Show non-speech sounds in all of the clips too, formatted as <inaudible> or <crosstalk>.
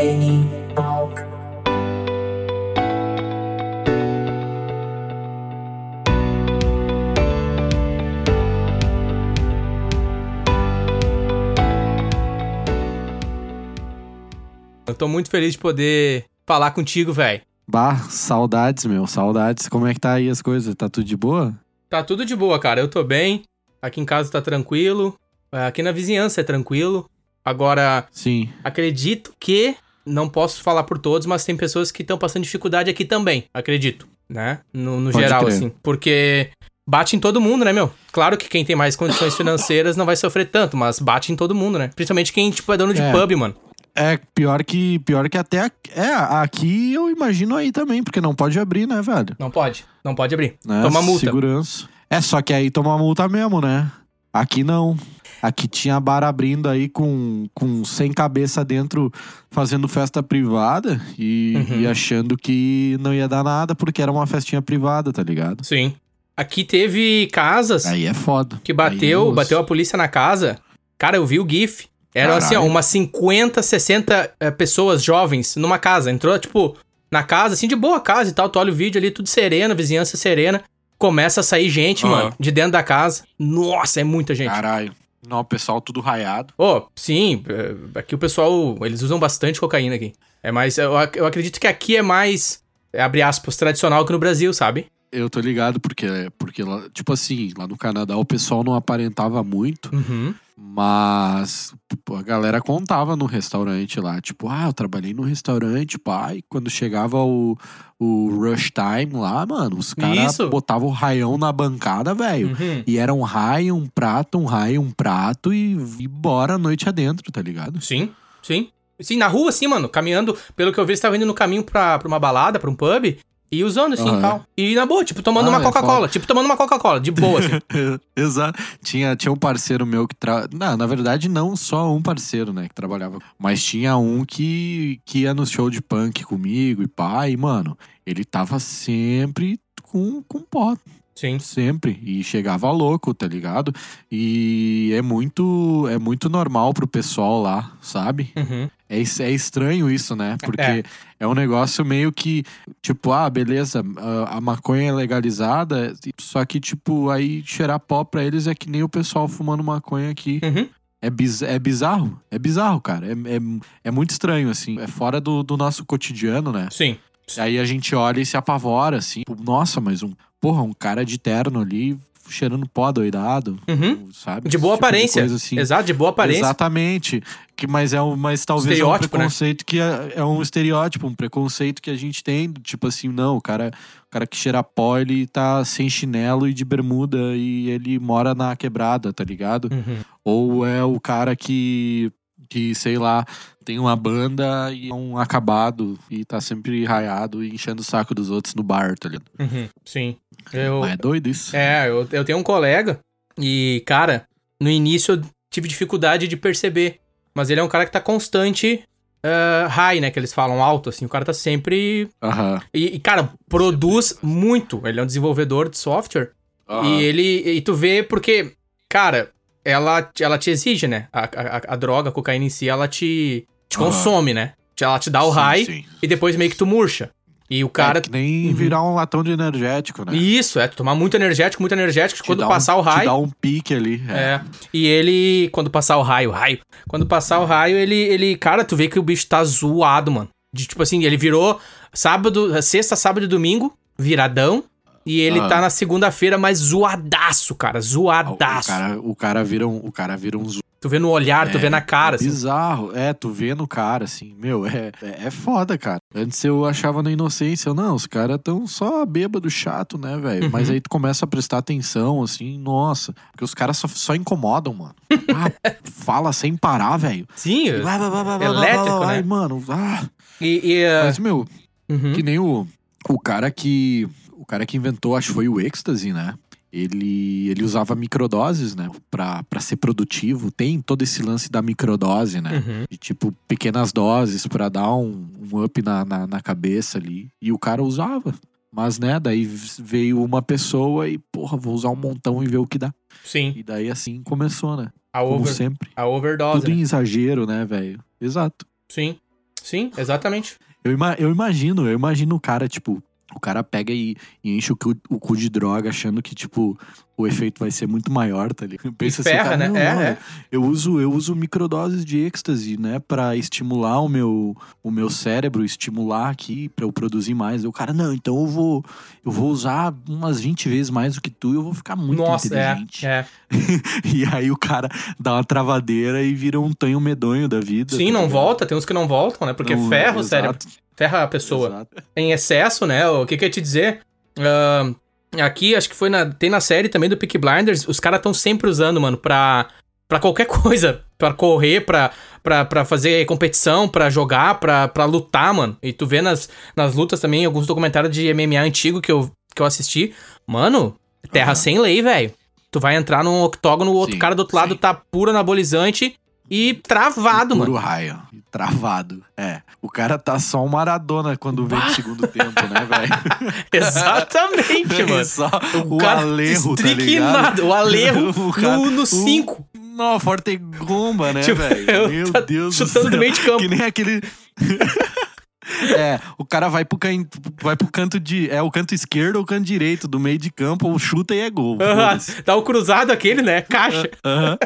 Talk. Eu tô muito feliz de poder falar contigo, velho. Bah, saudades, meu, saudades. Como é que tá aí as coisas? Tá tudo de boa? Tá tudo de boa, cara. Eu tô bem. Aqui em casa tá tranquilo. É, Aqui na vizinhança é tranquilo. Agora, Sim. acredito que. Não posso falar por todos, mas tem pessoas que estão passando dificuldade aqui também, acredito, né? No, no geral, crer. assim. Porque bate em todo mundo, né, meu? Claro que quem tem mais condições financeiras não vai sofrer tanto, mas bate em todo mundo, né? Principalmente quem, tipo, é dono de É. pub, mano. É, pior que, pior que até. a- É, aqui eu imagino aí também, porque não pode abrir, né, velho? Não pode. Não pode abrir. Né? Toma multa. Segurança. É, só que aí toma multa mesmo, né? Aqui não. Aqui tinha bar abrindo aí com, com 100 cabeça dentro fazendo festa privada e, Uhum. e achando que não ia dar nada porque era uma festinha privada, tá ligado? Sim. Aqui teve casas Aí é foda. que bateu, eu- bateu a polícia na casa. Cara, eu vi o GIF. Eram assim, ó, umas 50, 60 eh, pessoas jovens numa casa. Entrou, tipo, na casa, assim, de boa casa e tal. Tu olha o vídeo ali, tudo sereno, vizinhança serena. Começa a sair gente, Aham. mano, de dentro da casa. Nossa, é muita gente. Caralho. Não, o pessoal tudo raiado. Ô, sim, eh, aqui o pessoal, eles usam bastante cocaína aqui. É mais, eu, eu acredito que aqui é mais, eh, abre aspas, tradicional que no Brasil, sabe? Eu tô ligado, porque, porque lá, tipo assim, lá no Canadá o pessoal não aparentava muito, Uhum. mas a galera contava no restaurante lá, tipo, ah, eu trabalhei no restaurante, pai. Quando chegava o, o rush time lá, mano, os caras botavam o raião na bancada, velho. Uhum. E era um raio, um prato, um raio, um prato e, e bora a noite adentro, tá ligado? Sim, sim. Sim, na rua, assim, mano, caminhando, pelo que eu vi, eles estavam indo no caminho pra, pra uma balada, pra um pub, e usando, assim, e tal. E na boa, tipo, tomando Ah, uma é Coca-Cola. foda. Tipo, tomando uma Coca-Cola, de boa, assim. <laughs> Exato. Tinha, tinha um parceiro meu que. Tra... Não, na verdade, não só um parceiro, né, que trabalhava. Mas tinha um que, que ia no show de punk comigo e pai, mano. Ele tava sempre com, com pó. Sim. Sempre. E chegava louco, tá ligado? E é muito, é muito normal pro pessoal lá, sabe? Uhum. É, é estranho isso, né? Porque É. é. um negócio meio que, tipo, ah, beleza, a, a maconha é legalizada, só que, tipo, aí cheirar pó pra eles é que nem o pessoal fumando maconha aqui. Uhum. É, biz, é bizarro, é bizarro, cara. É, é, é muito estranho, assim. É fora do, do nosso cotidiano, né? Sim. Aí a gente olha e se apavora, assim. Tipo, Nossa, mas um, porra, um cara de terno ali cheirando pó doidado, Uhum. sabe? De boa tipo aparência. coisa, assim. Exato, de boa aparência. Exatamente. Que, mas é um, mas talvez é um né? preconceito que é, é um estereótipo, um preconceito que a gente tem, tipo assim, não, o cara, o cara que cheira pó, ele tá sem chinelo e de bermuda e ele mora na quebrada, tá ligado? Uhum. Ou é o cara que que, sei lá, tem uma banda e é um acabado e tá sempre raiado e enchendo o saco dos outros no bar, tá ligado? Uhum. Sim. Eu, Mas é doido isso. É, eu, eu tenho um colega e, cara, no início eu tive dificuldade de perceber. Mas ele é um cara que tá constante ah, high, né? Que eles falam alto, assim. O cara tá sempre. E, e, cara, produz muito. Ele é um desenvolvedor de software. E ele. E tu vê porque, cara, ela, ela te exige, né? A, a, a droga, a cocaína em si, ela te, te consome, né? Ela te dá o Sim, high sim. e depois meio que tu murcha. E o cara. É que nem Uhum. virar um latão de energético, né? Isso, é, tu tomar muito energético, muito energético. Te quando passar um, o raio. Te dá um pique ali. É. É. E ele, quando passar o raio, raio. Quando passar o raio, ele, ele, cara, tu vê que o bicho tá zoado, mano. De, tipo assim, ele virou sábado, sexta, sábado e domingo, viradão. E ele Ah. tá na segunda-feira, mas zoadaço, cara. O Zoadaço. cara, o cara vira um, o cara vira um Tu vê no olhar, tu É, vê na cara, é assim. bizarro. É, tu vê no cara, assim, meu, é, é, é foda, cara. Antes eu achava na inocência, eu, não, os caras tão só bêbado chato, né, velho? Uhum. Mas aí tu começa a prestar atenção, assim, nossa, porque os caras só, só incomodam, mano. Ah, <laughs> fala sem parar, velho. Sim, Elétrico, né? mano. Ah. e... e, uh, Mas, meu, uhum. que nem o, o cara que. O cara que inventou, acho que foi o êxtase, né? Ele, ele usava microdoses, né? Pra, pra ser produtivo. Tem todo esse lance da microdose, né? Uhum. De tipo, pequenas doses pra dar um, um up na, na, na cabeça ali. E o cara usava. Mas, né, daí veio uma pessoa e, porra, vou usar um montão e ver o que dá. Sim, E daí assim começou, né? a, Como over, sempre. a overdose, Tudo né? em exagero, né, velho? Exato. Sim. Sim, exatamente. Eu, ima eu imagino, eu imagino o cara, tipo, o cara pega e, e enche o cu, o cu, de droga achando que, tipo, o efeito vai ser muito maior, tá ligado? Pensa assim, ferra, assim, cara, né? Não, é, não, é. Eu uso, eu uso microdoses de êxtase, né, para estimular o meu, o meu cérebro, estimular aqui para eu produzir mais. O cara, não, então eu vou, eu vou usar umas 20 vezes mais do que tu e eu vou ficar muito Nossa, é, inteligente. É, é. <laughs> e aí o cara dá uma travadeira e vira um tanho medonho da vida. Sim, tá não volta, tem uns que não voltam, né? Porque não, ferra o cérebro ferra a pessoa. Exato. Em excesso, né? O que, que eu ia te dizer? Uh, aqui, acho que foi na. Tem na série também do Peak Blinders, os caras estão sempre usando, mano, pra, pra qualquer <laughs> coisa. Pra correr, pra, pra, pra fazer competição, pra jogar, pra, pra lutar, mano. E tu vê nas, nas lutas também, alguns documentários de MMA antigo que eu, que eu assisti. Mano, terra uhum. sem lei, velho. Tu vai entrar num octógono, o outro sim, cara do outro sim. lado tá puro anabolizante e travado, e puro mano. raio. Travado. É. O cara tá só um Maradona quando vem o segundo tempo, né, velho? <laughs> Exatamente, mano. Só o, o cara Alerro, tá ligado? O Alerro <laughs> no 5. No, forte gomba, né, tipo, velho? Meu tá Deus do céu. do meio de campo. Que nem aquele... <laughs> É, o cara vai pro, can... vai pro canto de. É o canto esquerdo ou o canto direito do meio de campo, ou chuta e é gol. Dá o cruzado aquele, né? Caixa. Aham.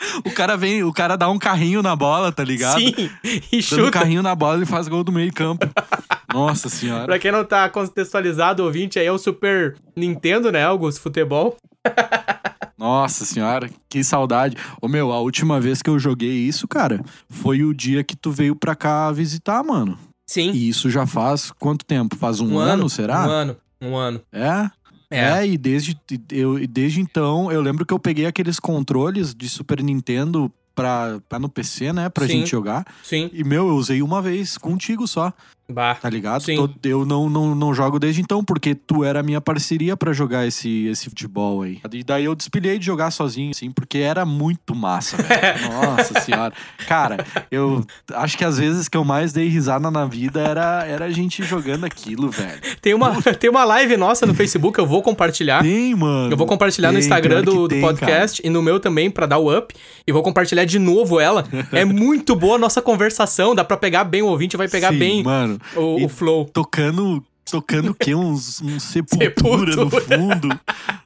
<laughs> O cara vem, o cara dá um carrinho na bola, tá ligado? Sim, e chuta. Dando um carrinho na bola e faz gol do meio campo. <laughs> Nossa senhora. pra quem não tá contextualizado, ouvinte, aí é o Super Nintendo, né, Augusto? Futebol. <laughs> Nossa senhora, que saudade. Ô meu, a última vez que eu joguei isso, cara, foi o dia que tu veio pra cá visitar, mano. Sim. E isso já faz quanto tempo? Faz um, um ano, ano, será? Um ano, um ano. É? É. é, e desde, eu, desde então, eu lembro que eu peguei aqueles controles de Super Nintendo pra, pra no PC, né? Pra Sim. gente jogar. Sim. E, meu, eu usei uma vez contigo só. Bah, tá ligado? Sim. Tô, eu não, não, não jogo desde então, porque tu era a minha parceria para jogar esse, esse futebol aí. E daí eu despilhei de jogar sozinho, assim, porque era muito massa. <laughs> Nossa senhora. Cara, eu acho que as vezes que eu mais dei risada na vida era, era a gente jogando aquilo, velho. Tem uma, tem uma live nossa no Facebook, eu vou compartilhar. Tem, mano. Eu vou compartilhar tem, no Instagram do, tem, do podcast cara. e no meu também, para dar o up. E vou compartilhar de novo ela. é muito boa a nossa conversação, dá para pegar bem o ouvinte, vai pegar Sim, bem. Mano, o, o flow. Tocando tocando o quê? Uns, um sepultura, sepultura, no fundo.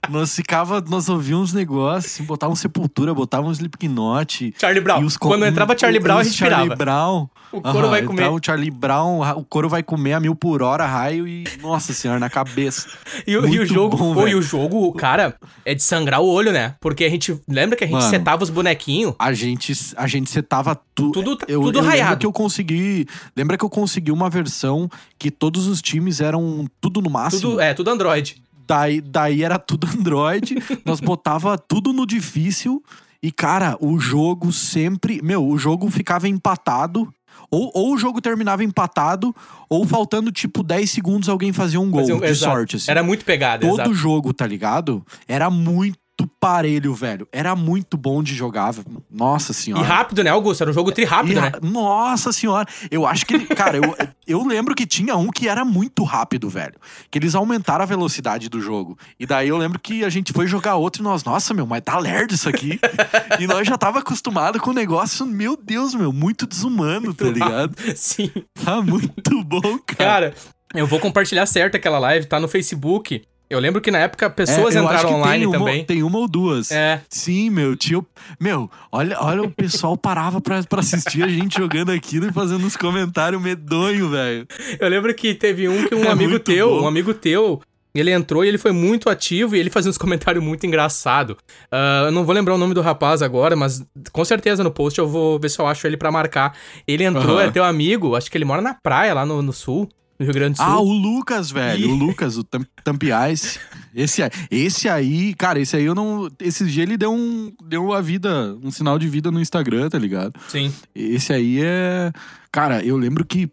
nós ficava, nós ouvíamos uns negócios, assim, botavam sepultura, botavam um Slipknot. Charlie Brown. Os, Quando entrava Charlie Brown, a gente Charlie. Brown. O couro vai comer. o Charlie Brown, o couro vai comer a mil por hora, raio e. Nossa senhora, na cabeça. e, e, o jogo. Bom, pô, e o jogo, cara, é de sangrar o olho, né? Porque a gente. Lembra que a gente Mano, setava os bonequinhos? A gente, a gente setava tu, tudo. Eu, tudo eu raiado. que eu consegui. Lembra que eu consegui uma versão que todos os times eram tudo no máximo? Tudo, é, tudo Android. Daí, daí era tudo Android. <laughs> nós botava tudo no difícil. E, cara, o jogo sempre. Meu, o jogo ficava empatado. Ou, ou o jogo terminava empatado, ou faltando tipo 10 segundos alguém fazia um gol um, de exato. sorte. Assim. Era muito pegado, Todo exato. jogo, tá ligado? Era muito parelho, velho. Era muito bom de jogar. Nossa senhora. E rápido, né, Augusto? Era um jogo tri rápido, né? Nossa senhora. Eu acho que, cara, eu, eu lembro que tinha um que era muito rápido, velho. Que eles aumentaram a velocidade do jogo. E daí eu lembro que a gente foi jogar outro e nós, nossa, meu, mas tá lerdo isso aqui. <laughs> e nós já tava acostumado com o negócio, meu Deus, meu, muito desumano, muito tá ligado? Rápido. <laughs> Sim. Tá muito bom, cara. Cara, eu vou compartilhar certo aquela live, tá no Facebook. Eu lembro que na época pessoas é, entraram online tem uma, também. Tem uma ou duas. É. Sim, meu, tio. Meu, olha, olha o pessoal parava pra, pra assistir a gente jogando aquilo e fazendo uns comentários medonho, velho. Eu lembro que teve um que um <laughs> é amigo teu, bom. um amigo teu, ele entrou e ele foi muito ativo e ele fazia uns comentários muito engraçados. Uh, eu não vou lembrar o nome do rapaz agora, mas com certeza no post eu vou ver se eu acho ele para marcar. Ele entrou, uhum. é teu amigo, acho que ele mora na praia lá no, no sul Rio Grande do Sul. Ah, o Lucas, velho. E... O Lucas, o Tampiais. Esse, esse aí, cara, esse aí eu não. Esse dia ele deu um. Deu a vida, um sinal de vida no Instagram, tá ligado? Sim. Esse aí é. Cara, eu lembro que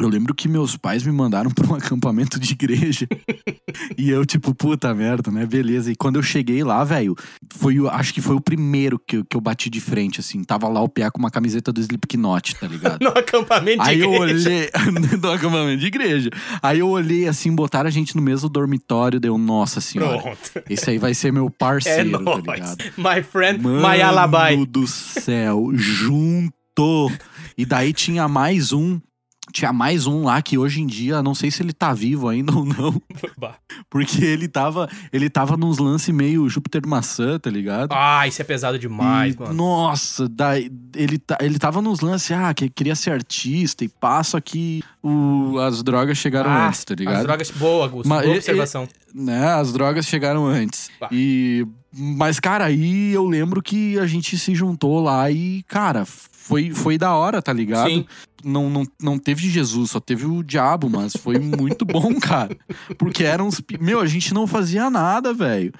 eu lembro que meus pais me mandaram pra um <laughs> acampamento de igreja. e eu, tipo, puta merda, né? Beleza. E quando eu cheguei lá, velho, foi acho que foi o primeiro que, eu, que eu bati de frente, assim. Tava lá o Pia com uma camiseta do Slipknot, tá ligado? <laughs> no acampamento de Aí igreja. Aí eu olhei. <laughs> no acampamento de igreja. Aí eu olhei assim, botaram a gente no mesmo dormitório, deu, nossa senhora. Pronto. Esse aí vai ser meu parceiro, é tá ligado? My friend, Mano my alibi. do céu, junto E daí tinha mais um tinha mais um lá que hoje em dia, não sei se ele tá vivo ainda <laughs> ou não. Porque ele tava, ele tava nos lances meio Júpiter maçã, tá ligado? Ah, isso é pesado demais, E, mano. Nossa, daí, ele, tá, ele tava nos lances, ah, que queria ser artista e passa que o, as drogas chegaram Ah, antes, tá ligado? As drogas. Boa, Augusto. Mas Boa observação. Né, as drogas chegaram antes. Bah. E mas cara, aí eu lembro que a gente se juntou lá e, cara, foi foi da hora, tá ligado? Sim. Não, não, não teve Jesus, só teve o diabo, mas foi muito bom, <laughs> cara. Porque eram uns. Meu, a gente não fazia nada, velho.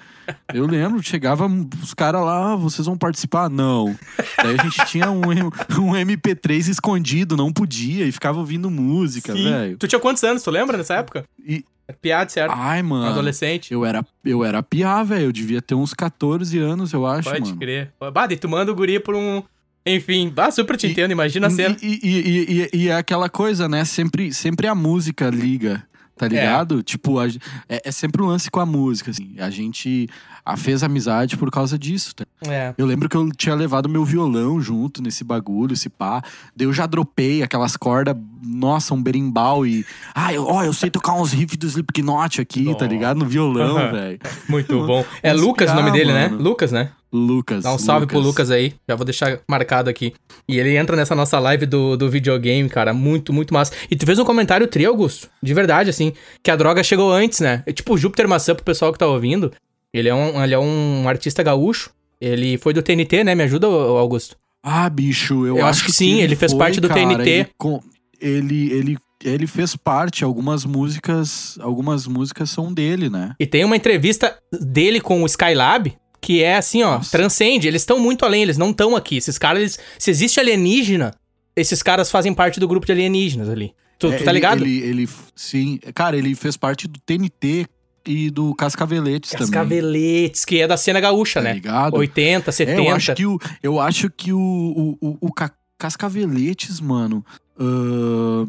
Eu lembro, chegava os caras lá, "Ah, vocês vão participar? Não. Daí a gente tinha um, um MP3 escondido, não podia, e ficava ouvindo música, velho. Tu tinha quantos anos, tu lembra nessa época? E- Piada, certo? Ai, mano. adolescente. Eu era, eu era piá, velho. Eu devia ter uns 14 anos, eu acho, Pode mano. crer. Bah, daí tu manda o guri por um. Enfim, bah, super te entendo, imagina a cena. E, e, e, e- é aquela coisa, né? Sempre, sempre a música liga, tá ligado? Tipo, a- é, é sempre um lance com a música, assim. A gente a fez amizade por causa disso, tá? É. Eu lembro que eu tinha levado meu violão junto nesse bagulho, esse pá. Daí eu já dropei aquelas cordas, nossa, um berimbau e... Ah, eu, ó, eu sei tocar uns riffs do Slipknot aqui, tá Nossa. ligado? No violão, <laughs> velho. Muito bom. <laughs> É Lucas o nome dele, né? mano. Lucas, né? Lucas. Dá um salve pro Lucas aí. Já vou deixar marcado aqui. E ele entra nessa nossa live do, do videogame, cara. Muito, muito massa. E tu fez um comentário tri, Augusto. De verdade, assim. Que a droga chegou antes, né? É tipo o Júpiter Maçã pro pessoal que tá ouvindo. Ele é um, ele é um artista gaúcho. Ele foi do TNT, né? Me ajuda, Augusto? Ah, bicho, eu, Eu acho que sim, ele fez parte do cara, TNT. Ele, com- ele, ele, ele fez parte, algumas músicas, algumas músicas são dele, né? E tem uma entrevista dele com o Skylab. Que é assim, ó, Nossa. transcende. Eles estão muito além, eles não estão aqui. Esses caras, eles, se existe alienígena, esses caras fazem parte do grupo de alienígenas ali. Tu, tu É, tá ele- ligado? Ele, ele, sim, cara, ele fez parte do TNT e do Cascaveletes também. Cascaveletes, que é da cena gaúcha, Tá né? ligado? 80, É, 70. eu acho que o, eu acho que o, o, o, o Ca- Cascaveletes, mano. ah,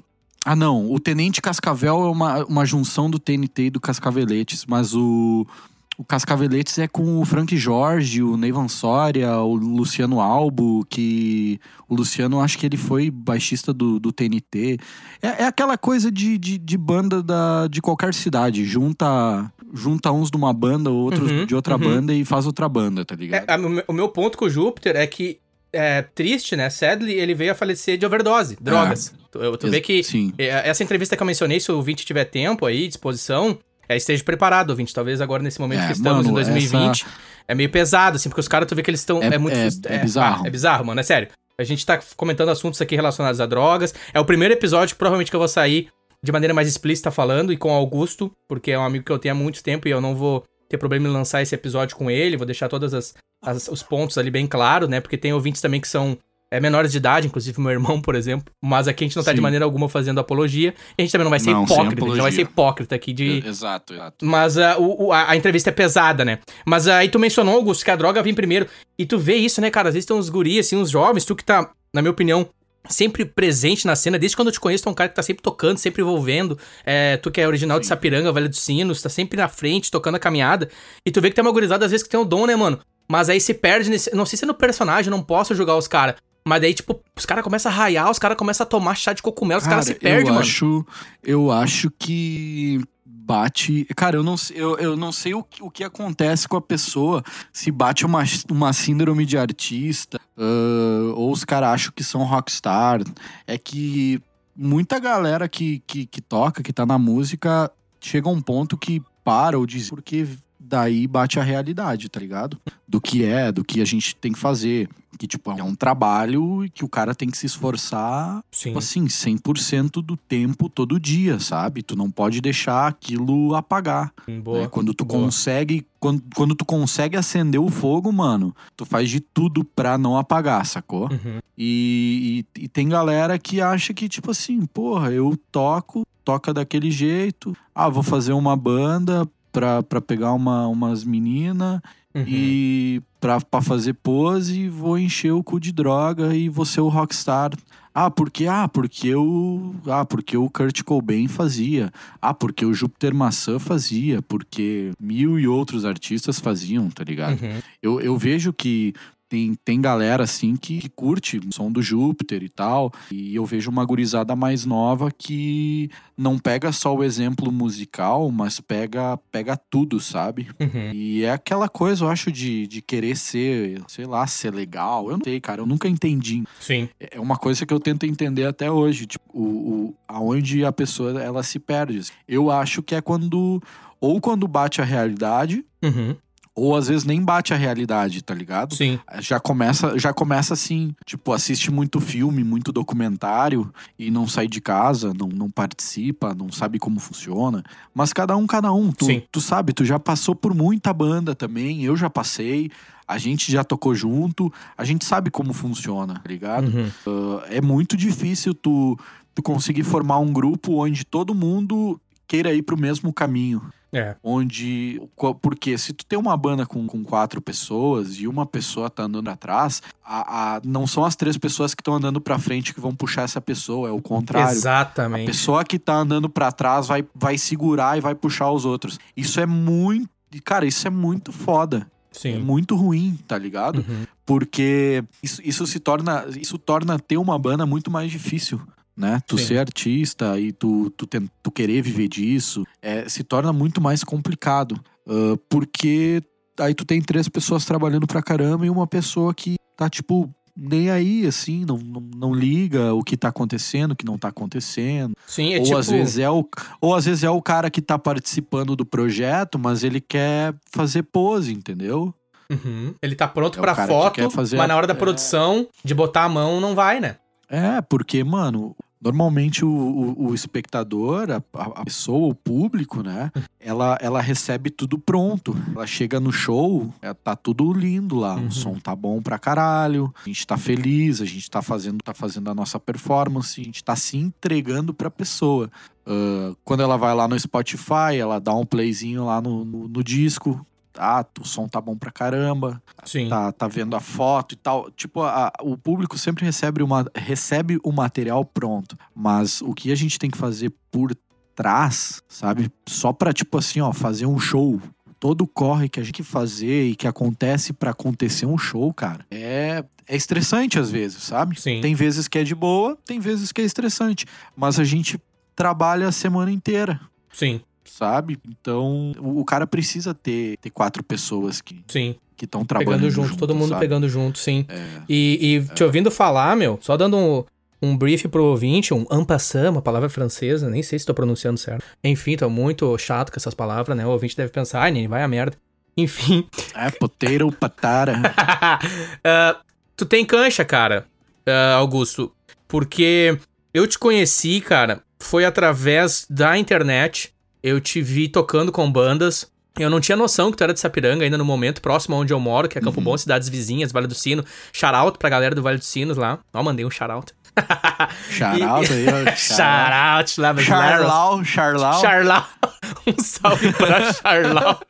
ah, não. O Tenente Cascavel é uma, uma junção do TNT e do Cascaveletes, mas o. O Cascaveletes é com o Frank Jorge, o Neyvan Soria, o Luciano Albo, que. O Luciano, acho que ele foi baixista do, do TNT. É, é aquela coisa de, de, de banda da, de qualquer cidade. Junta, junta uns de uma banda, outros Uhum, de outra uhum. banda e faz outra banda, tá ligado? É, o meu- ponto com o Júpiter é que é triste, né? Sadly, ele veio a falecer de overdose, drogas. Tu, eu- tu vê que Sim. é, essa entrevista que eu mencionei, se o ouvinte tiver tempo aí, disposição, é, esteja preparado, ouvinte. Talvez agora, nesse momento É, que estamos, em mano, 2020, é meio pesado, assim, porque os caras, tu vê que eles estão. É, É- muito. é- frust- é bizarro. é bizarro, mano, é sério. A gente tá comentando assuntos aqui relacionados a drogas. É o primeiro episódio, provavelmente, que eu vou sair de maneira mais explícita falando e com o Augusto, porque é um amigo que eu tenho há muito tempo e eu não vou ter problema em lançar esse episódio com ele. Vou deixar todos os pontos ali bem claros, né? Porque tem ouvintes também que são é, menores de idade, inclusive meu irmão, por exemplo. Mas aqui a gente não tá de Sim. maneira alguma fazendo apologia. E a gente também não vai ser Não, hipócrita. A gente não vai ser hipócrita aqui de. Exato, exato. Mas ah, o- a, a entrevista é pesada, né? Mas aí tu mencionou, Augusto, que a droga vem primeiro. E tu vê isso, né, cara? Às vezes tem uns guris, assim, uns jovens, tu que tá, na minha opinião, sempre presente na cena. Desde quando eu te conheço, tu é um cara que tá sempre tocando, sempre envolvendo. É, tu que é original de Sim. Sapiranga, Velho dos Sinos, tá sempre na frente, tocando a caminhada. E tu vê que tem uma gurizada, às vezes, que tem o dom, né, mano? Mas aí se perde nesse... Não sei se é no personagem, eu não posso julgar os caras. Mas daí, tipo, os caras começam a raiar, os caras começam a tomar chá de cocumelo, os caras se perdem, eu mano. Acho, eu acho que bate. Cara, eu não, sei- eu, eu não sei o que, o que acontece com a pessoa. Se bate uma, uma síndrome de artista, ah, ou os caras acham que são rockstar. É que muita galera que, que, que toca, que tá na música, chega a um ponto que para ou diz porque daí bate a realidade, tá ligado? Do que é, do que a gente tem que fazer. Que, tipo, é um trabalho que o cara tem que se esforçar Sim. tipo assim, 100% do tempo, todo dia, sabe? Tu não pode deixar aquilo apagar. Boa. né? Quando tu boa. consegue, quando, quando tu consegue acender o fogo, mano, tu faz de tudo pra não apagar, sacou? Uhum. E, e, e tem galera que acha que, tipo assim, porra, eu toco, toca daquele jeito, ah, vou fazer uma banda pra, pra pegar uma, umas meninas Uhum. e pra, pra fazer pose, vou encher o cu de droga e vou ser o rockstar. Ah, porque ah, porque o ah, porque o Kurt Cobain fazia. Ah, porque o Júpiter Maçã fazia, porque mil e outros artistas faziam, tá ligado? Uhum. Eu, eu vejo que tem, tem galera assim que, que curte o som do Júpiter e tal. E eu vejo uma gurizada mais nova que não pega só o exemplo musical, mas pega, pega tudo, sabe? Uhum. E é aquela coisa, eu acho, de, de querer ser, sei lá, ser legal. Eu não sei, cara, eu nunca entendi. Sim. É uma coisa que eu tento entender até hoje, tipo, o, o, aonde a pessoa ela se perde. Eu acho que é quando ou quando bate a realidade, Uhum. Ou às vezes nem bate a realidade, tá ligado? Sim. Já começa, já começa assim, tipo, assiste muito filme, muito documentário e não sai de casa, não, não participa, não sabe como funciona. Mas cada um, cada um. Tu, Sim. tu sabe, tu já passou por muita banda também, eu já passei, a gente já tocou junto, a gente sabe como funciona, tá ligado? Uhum. Uh, é muito difícil tu, tu conseguir formar um grupo onde todo mundo queira ir pro mesmo caminho. É. Onde. Porque se tu tem uma banda com, com quatro pessoas e uma pessoa tá andando atrás, a, a- não são as três pessoas que estão andando pra frente que vão puxar essa pessoa, é o contrário. A Exatamente. pessoa que tá andando pra trás vai, vai segurar e vai puxar os outros. Isso é muito. Cara, isso é muito foda. É Sim. muito ruim, tá ligado? Uhum. Porque isso, isso se torna. Isso torna ter uma banda muito mais difícil. Né? Tu Sim. ser artista e tu, tu, tu querer viver disso é, se torna muito mais complicado. Ah, porque aí tu tem três pessoas trabalhando pra caramba e uma pessoa que tá, tipo, nem aí, assim, não, não, não liga o que tá acontecendo, o que não tá acontecendo. Sim, é ou tipo. às vezes é o ou às vezes é o cara que tá participando do projeto, mas ele quer fazer pose, entendeu? Uhum. Ele tá pronto É pra que foto, fazer mas na hora da é. produção, de botar a mão, não vai, né? É, porque, mano, normalmente o, o, o espectador, a, a- pessoa, o público, né? <laughs> Ela, ela recebe tudo pronto. Ela chega no show, é, tá tudo lindo lá. Uhum. O som tá bom pra caralho. A gente tá feliz, a gente tá fazendo, tá fazendo a nossa performance, a gente tá se entregando pra pessoa. Ah, quando ela vai lá no Spotify, ela dá um playzinho lá no, no, no disco. Ah, o som tá bom pra caramba Sim. tá, tá vendo a foto e tal. Tipo, a- o público sempre recebe, uma, recebe o material pronto. Mas o que a gente tem que fazer por trás, sabe? Só pra, tipo assim, ó, fazer um show. Todo o corre que a gente tem que fazer e que acontece pra acontecer um show, cara, é, é estressante às vezes, sabe? Sim. Tem vezes que é de boa, tem vezes que é estressante. Mas a gente trabalha a semana inteira, Sim, sabe? Então, o, o cara precisa ter, ter quatro pessoas que sim. estão trabalhando Pegando junto, todo mundo sabe? pegando junto, sim. É. E, e te ouvindo falar, meu, só dando um, um brief pro ouvinte, um ampassant, uma palavra francesa, nem sei se tô pronunciando certo. Enfim, tô muito chato com essas palavras, né? O ouvinte deve pensar, ai, nem vai a merda. <laughs> Enfim. É, poteiro, patara. <laughs> Ah, tu tem cancha, cara, ah, Augusto, porque eu te conheci, cara, foi através da internet. Eu te vi tocando com bandas. Eu não tinha noção que tu era de Sapiranga ainda no momento, próximo onde eu moro, que é Campo Uhum. Bom, cidades vizinhas, Vale do Sino. Shout pra galera do Vale dos Sinos lá. Ó, mandei um shout <laughs> Shout aí, ó. <laughs> Shout lá, Charlau, Charlau. Charlau. <laughs> Um salve pra Charlau.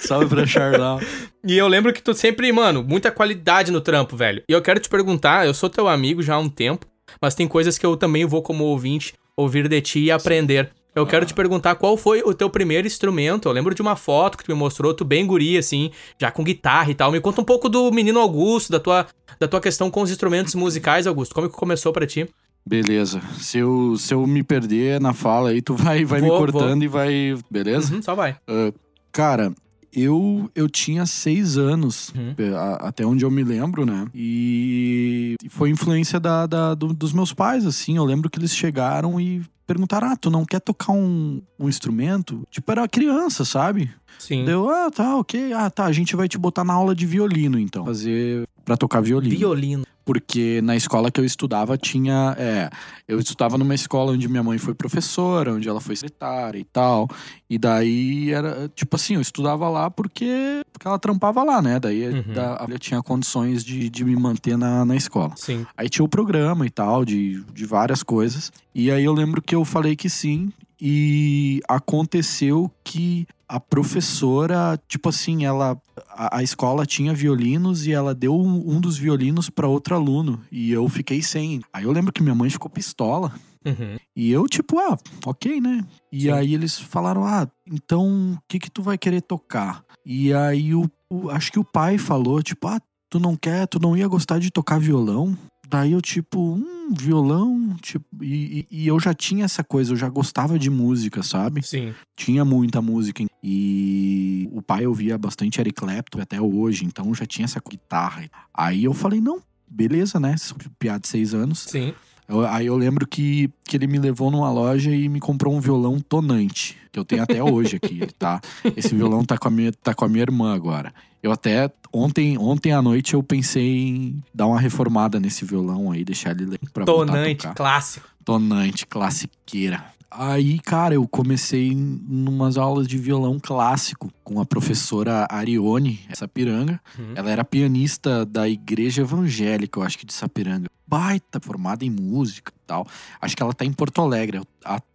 Salve pra Charlau. E eu lembro que tu sempre, mano, muita qualidade no trampo, velho. E eu quero te perguntar, eu sou teu amigo já há um tempo, mas tem coisas que eu também vou como ouvinte ouvir de ti e aprender. Eu quero te perguntar qual foi o teu primeiro instrumento. Eu lembro de uma foto que tu me mostrou, tu bem guri, assim, já com guitarra e tal. Me conta um pouco do menino Augusto, da tua, da tua questão com os instrumentos musicais, Augusto. Como que começou pra ti? Beleza. Se eu, se eu me perder na fala aí, tu vai, vai Vou, me cortando e vai. Beleza? Uhum, só vai. Cara, eu, eu tinha seis anos, Uhum. até onde eu me lembro, né? E foi influência da, da- do- dos meus pais, assim. Eu lembro que eles chegaram e perguntaram: Ah, tu não quer tocar um, um instrumento? Tipo, era criança, sabe? Sim. Deu, ah, tá, ok. Ah, tá, a gente vai te botar na aula de violino, então. Fazer pra tocar violino. Violino. Porque na escola que eu estudava tinha. É, eu estudava numa escola onde minha mãe foi professora, onde ela foi secretária e tal. E daí era, tipo assim, eu estudava lá porque, porque ela trampava lá, né? Daí Uhum. da- eu tinha condições de, de me manter na, na escola. Sim. Aí tinha o programa e tal, de, de várias coisas. E aí eu lembro que eu falei que sim. E aconteceu que a professora, tipo assim, ela. A, a escola tinha violinos e ela deu um, um dos violinos pra outro aluno. E eu fiquei sem. Aí eu lembro que minha mãe ficou pistola. Uhum. E eu, tipo, ah, ok, né? E Sim. aí eles falaram, ah, então o que que tu vai querer tocar? E aí o, o- acho que o pai falou, tipo, ah, tu não quer, tu não ia gostar de tocar violão? Daí eu, tipo, hum, violão, tipo, e, e- e eu já tinha essa coisa, eu já gostava de música, sabe? Sim. Tinha muita música. E o pai ouvia bastante Eric Clapton até hoje, então já tinha essa guitarra. Aí eu falei, não, beleza, né? Piada de seis anos. Sim. Eu- aí eu lembro que, que ele me levou numa loja e me comprou um violão tonante, que eu tenho até <laughs> hoje aqui. Tá, esse violão tá com, a minha, tá com a minha irmã agora. Eu até, ontem, ontem à noite, eu pensei em dar uma reformada nesse violão aí, deixar ele pra Tonante, clássico. Tonante, classiqueira. Aí, cara, eu comecei numas aulas de violão clássico com a professora Arione, Sapiranga. Uhum. Ela era pianista da igreja evangélica, eu acho que de Sapiranga. Baita, formada em música e tal. Acho que ela tá em Porto Alegre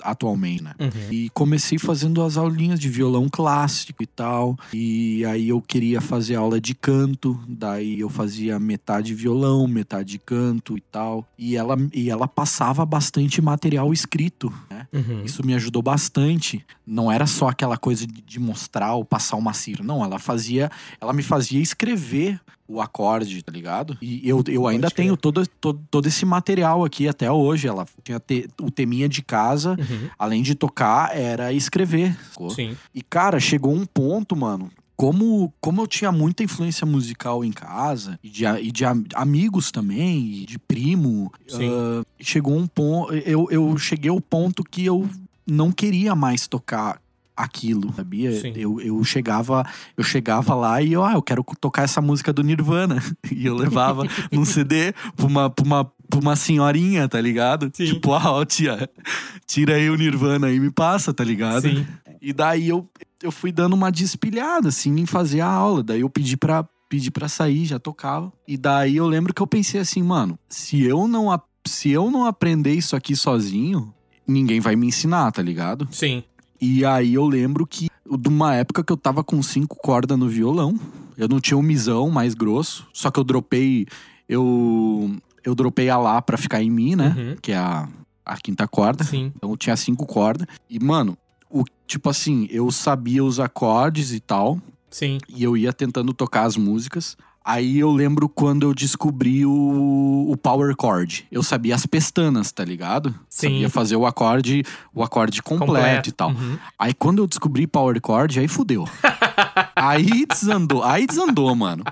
atualmente, né? Uhum. E comecei fazendo as aulinhas de violão clássico e tal. E aí eu queria fazer aula de canto, daí eu fazia metade violão, metade canto e tal. E ela, e ela passava bastante material escrito, né? Uhum. Isso me ajudou bastante. Não era só aquela coisa de, de mostrar ou passar uma cifra. Não, ela fazia. Ela me fazia escrever o acorde, tá ligado? E eu, eu ainda crer. tenho todo, todo, todo esse material aqui até hoje. Ela tinha te- o teminha de casa, Uhum. além de tocar, era escrever. sacou? Sim. E, cara, chegou um ponto, mano. Como, como eu tinha muita influência musical em casa, e de, e de am- amigos também, e de primo, ah, chegou um ponto. Eu, eu cheguei ao ponto que eu não queria mais tocar aquilo, sabia? Sim. Eu, eu chegava eu chegava lá e eu, ah, eu quero tocar essa música do Nirvana. <laughs> E eu levava num <laughs> CD pra uma, pra uma, pra uma senhorinha, tá ligado? Sim. Tipo, ah, ó, tia, tira aí o Nirvana aí e me passa, tá ligado? Sim. E daí eu, eu fui dando uma despilhada, assim, em fazer a aula. Daí eu pedi pra, pedi pra sair, já tocava. E daí eu lembro que eu pensei assim, mano, se eu não, se eu não aprender isso aqui sozinho, ninguém vai me ensinar, tá ligado? Sim. E aí eu lembro que de uma época que eu tava com cinco cordas no violão. Eu não tinha um misão mais grosso, só que eu dropei. Eu, eu dropei a lá pra ficar em mi, né? Uhum. Que é a, a quinta corda. Sim. Então eu tinha cinco cordas. E, mano, o, tipo assim, eu sabia os acordes e tal. Sim. E eu ia tentando tocar as músicas. Aí eu lembro quando eu descobri o, o power chord. Eu sabia as pestanas, tá ligado? Sim. Sabia fazer o acorde, o acorde completo, e tal. Uhum. Aí quando eu descobri power chord, aí fudeu. <laughs> aí desandou, aí desandou, mano.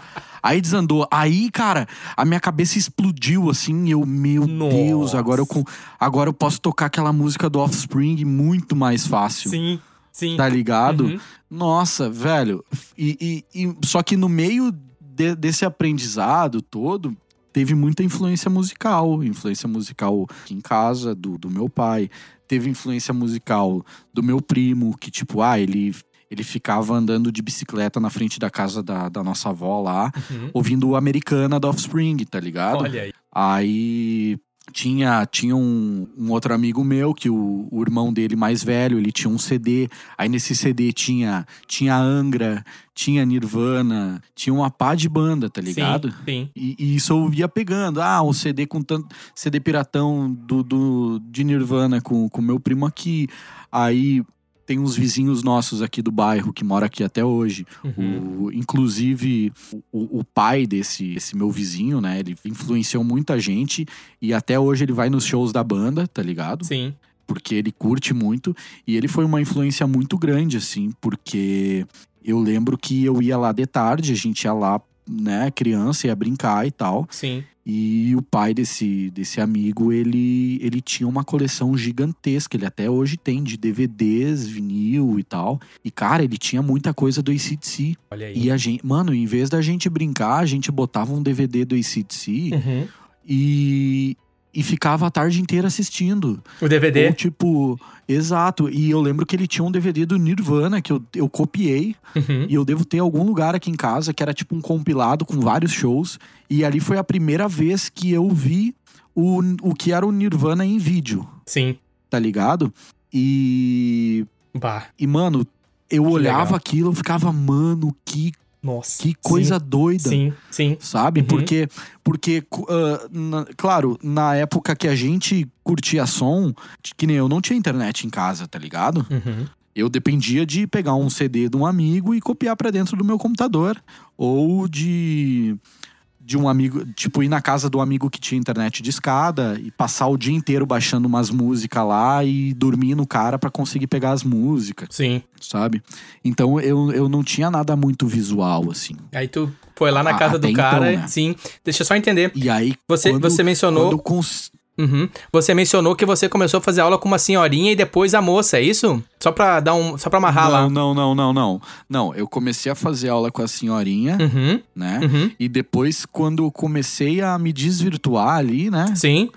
Aí desandou. Aí, cara, a minha cabeça explodiu assim. Eu, meu Nossa. Deus, agora eu, com- agora eu posso tocar aquela música do Offspring muito mais fácil. Sim. Sim. Tá ligado? Uhum. Nossa, velho. E, e- e- só que no meio de- desse aprendizado todo, teve muita influência musical. Influência musical em casa, do, do meu pai. Teve influência musical do meu primo, que, tipo, ah, ele, ele ficava andando de bicicleta na frente da casa da, da nossa avó lá, Uhum. ouvindo o Americana da Offspring, tá ligado? Olha aí. Aí tinha, tinha um, um outro amigo meu que o, o irmão dele mais velho, ele tinha um CD. Aí nesse CD tinha tinha Angra, tinha Nirvana, tinha uma pá de banda, tá ligado? Sim. Sim. E, e isso eu ia pegando. Ah, um CD com tanto. CD piratão do, do, de Nirvana com o meu primo aqui. Aí tem uns vizinhos nossos aqui do bairro que mora aqui até hoje. Uhum. O, inclusive, o, o pai desse esse meu vizinho, né? Ele influenciou muita gente e até hoje ele vai nos shows da banda, tá ligado? Sim. Porque ele curte muito e ele foi uma influência muito grande, assim, porque eu lembro que eu ia lá de tarde, a gente ia lá, né, criança, ia brincar e tal. Sim. E o pai desse, desse amigo, ele, ele tinha uma coleção gigantesca. Ele até hoje tem de DVDs, vinil e tal. E, cara, ele tinha muita coisa do ACDC. Olha aí. E a gente, mano, em vez da gente brincar, a gente botava um DVD do ACDC Uhum. e, e ficava a tarde inteira assistindo. O DVD. Ou tipo, exato. E eu lembro que ele tinha um DVD do Nirvana que eu, eu copiei. Uhum. E eu devo ter algum lugar aqui em casa que era tipo um compilado com vários shows. E ali foi a primeira vez que eu vi o, o que era o Nirvana em vídeo, Sim. tá ligado? E. Bah. E, mano, eu olhava legal. aquilo, eu ficava, mano, que Nossa. Que coisa doida. Sim, sim. Sabe? Uhum. Porque, porque uh, na- claro, na época que a gente curtia som, que nem eu não tinha internet em casa, tá ligado? Uhum. Eu dependia de pegar um CD de um amigo e copiar pra dentro do meu computador. Ou de. De um amigo, tipo, ir na casa do amigo que tinha internet de escada e passar o dia inteiro baixando umas músicas lá e dormir no cara pra conseguir pegar as músicas, Sim. sabe? Então eu, eu não tinha nada muito visual, assim. Aí tu foi lá na casa até do cara. então, né? Sim. Deixa eu só entender. E aí. Você, quando- você mencionou. quando cons- Uhum. Você mencionou que você começou a fazer aula com uma senhorinha e depois a moça, é isso? Só pra dar um. Só pra amarrar lá. Não, não, não, não, não. Não, eu comecei a fazer aula com a senhorinha, Uhum. né? Uhum. E depois, quando eu comecei a me desvirtuar ali, né? Sim,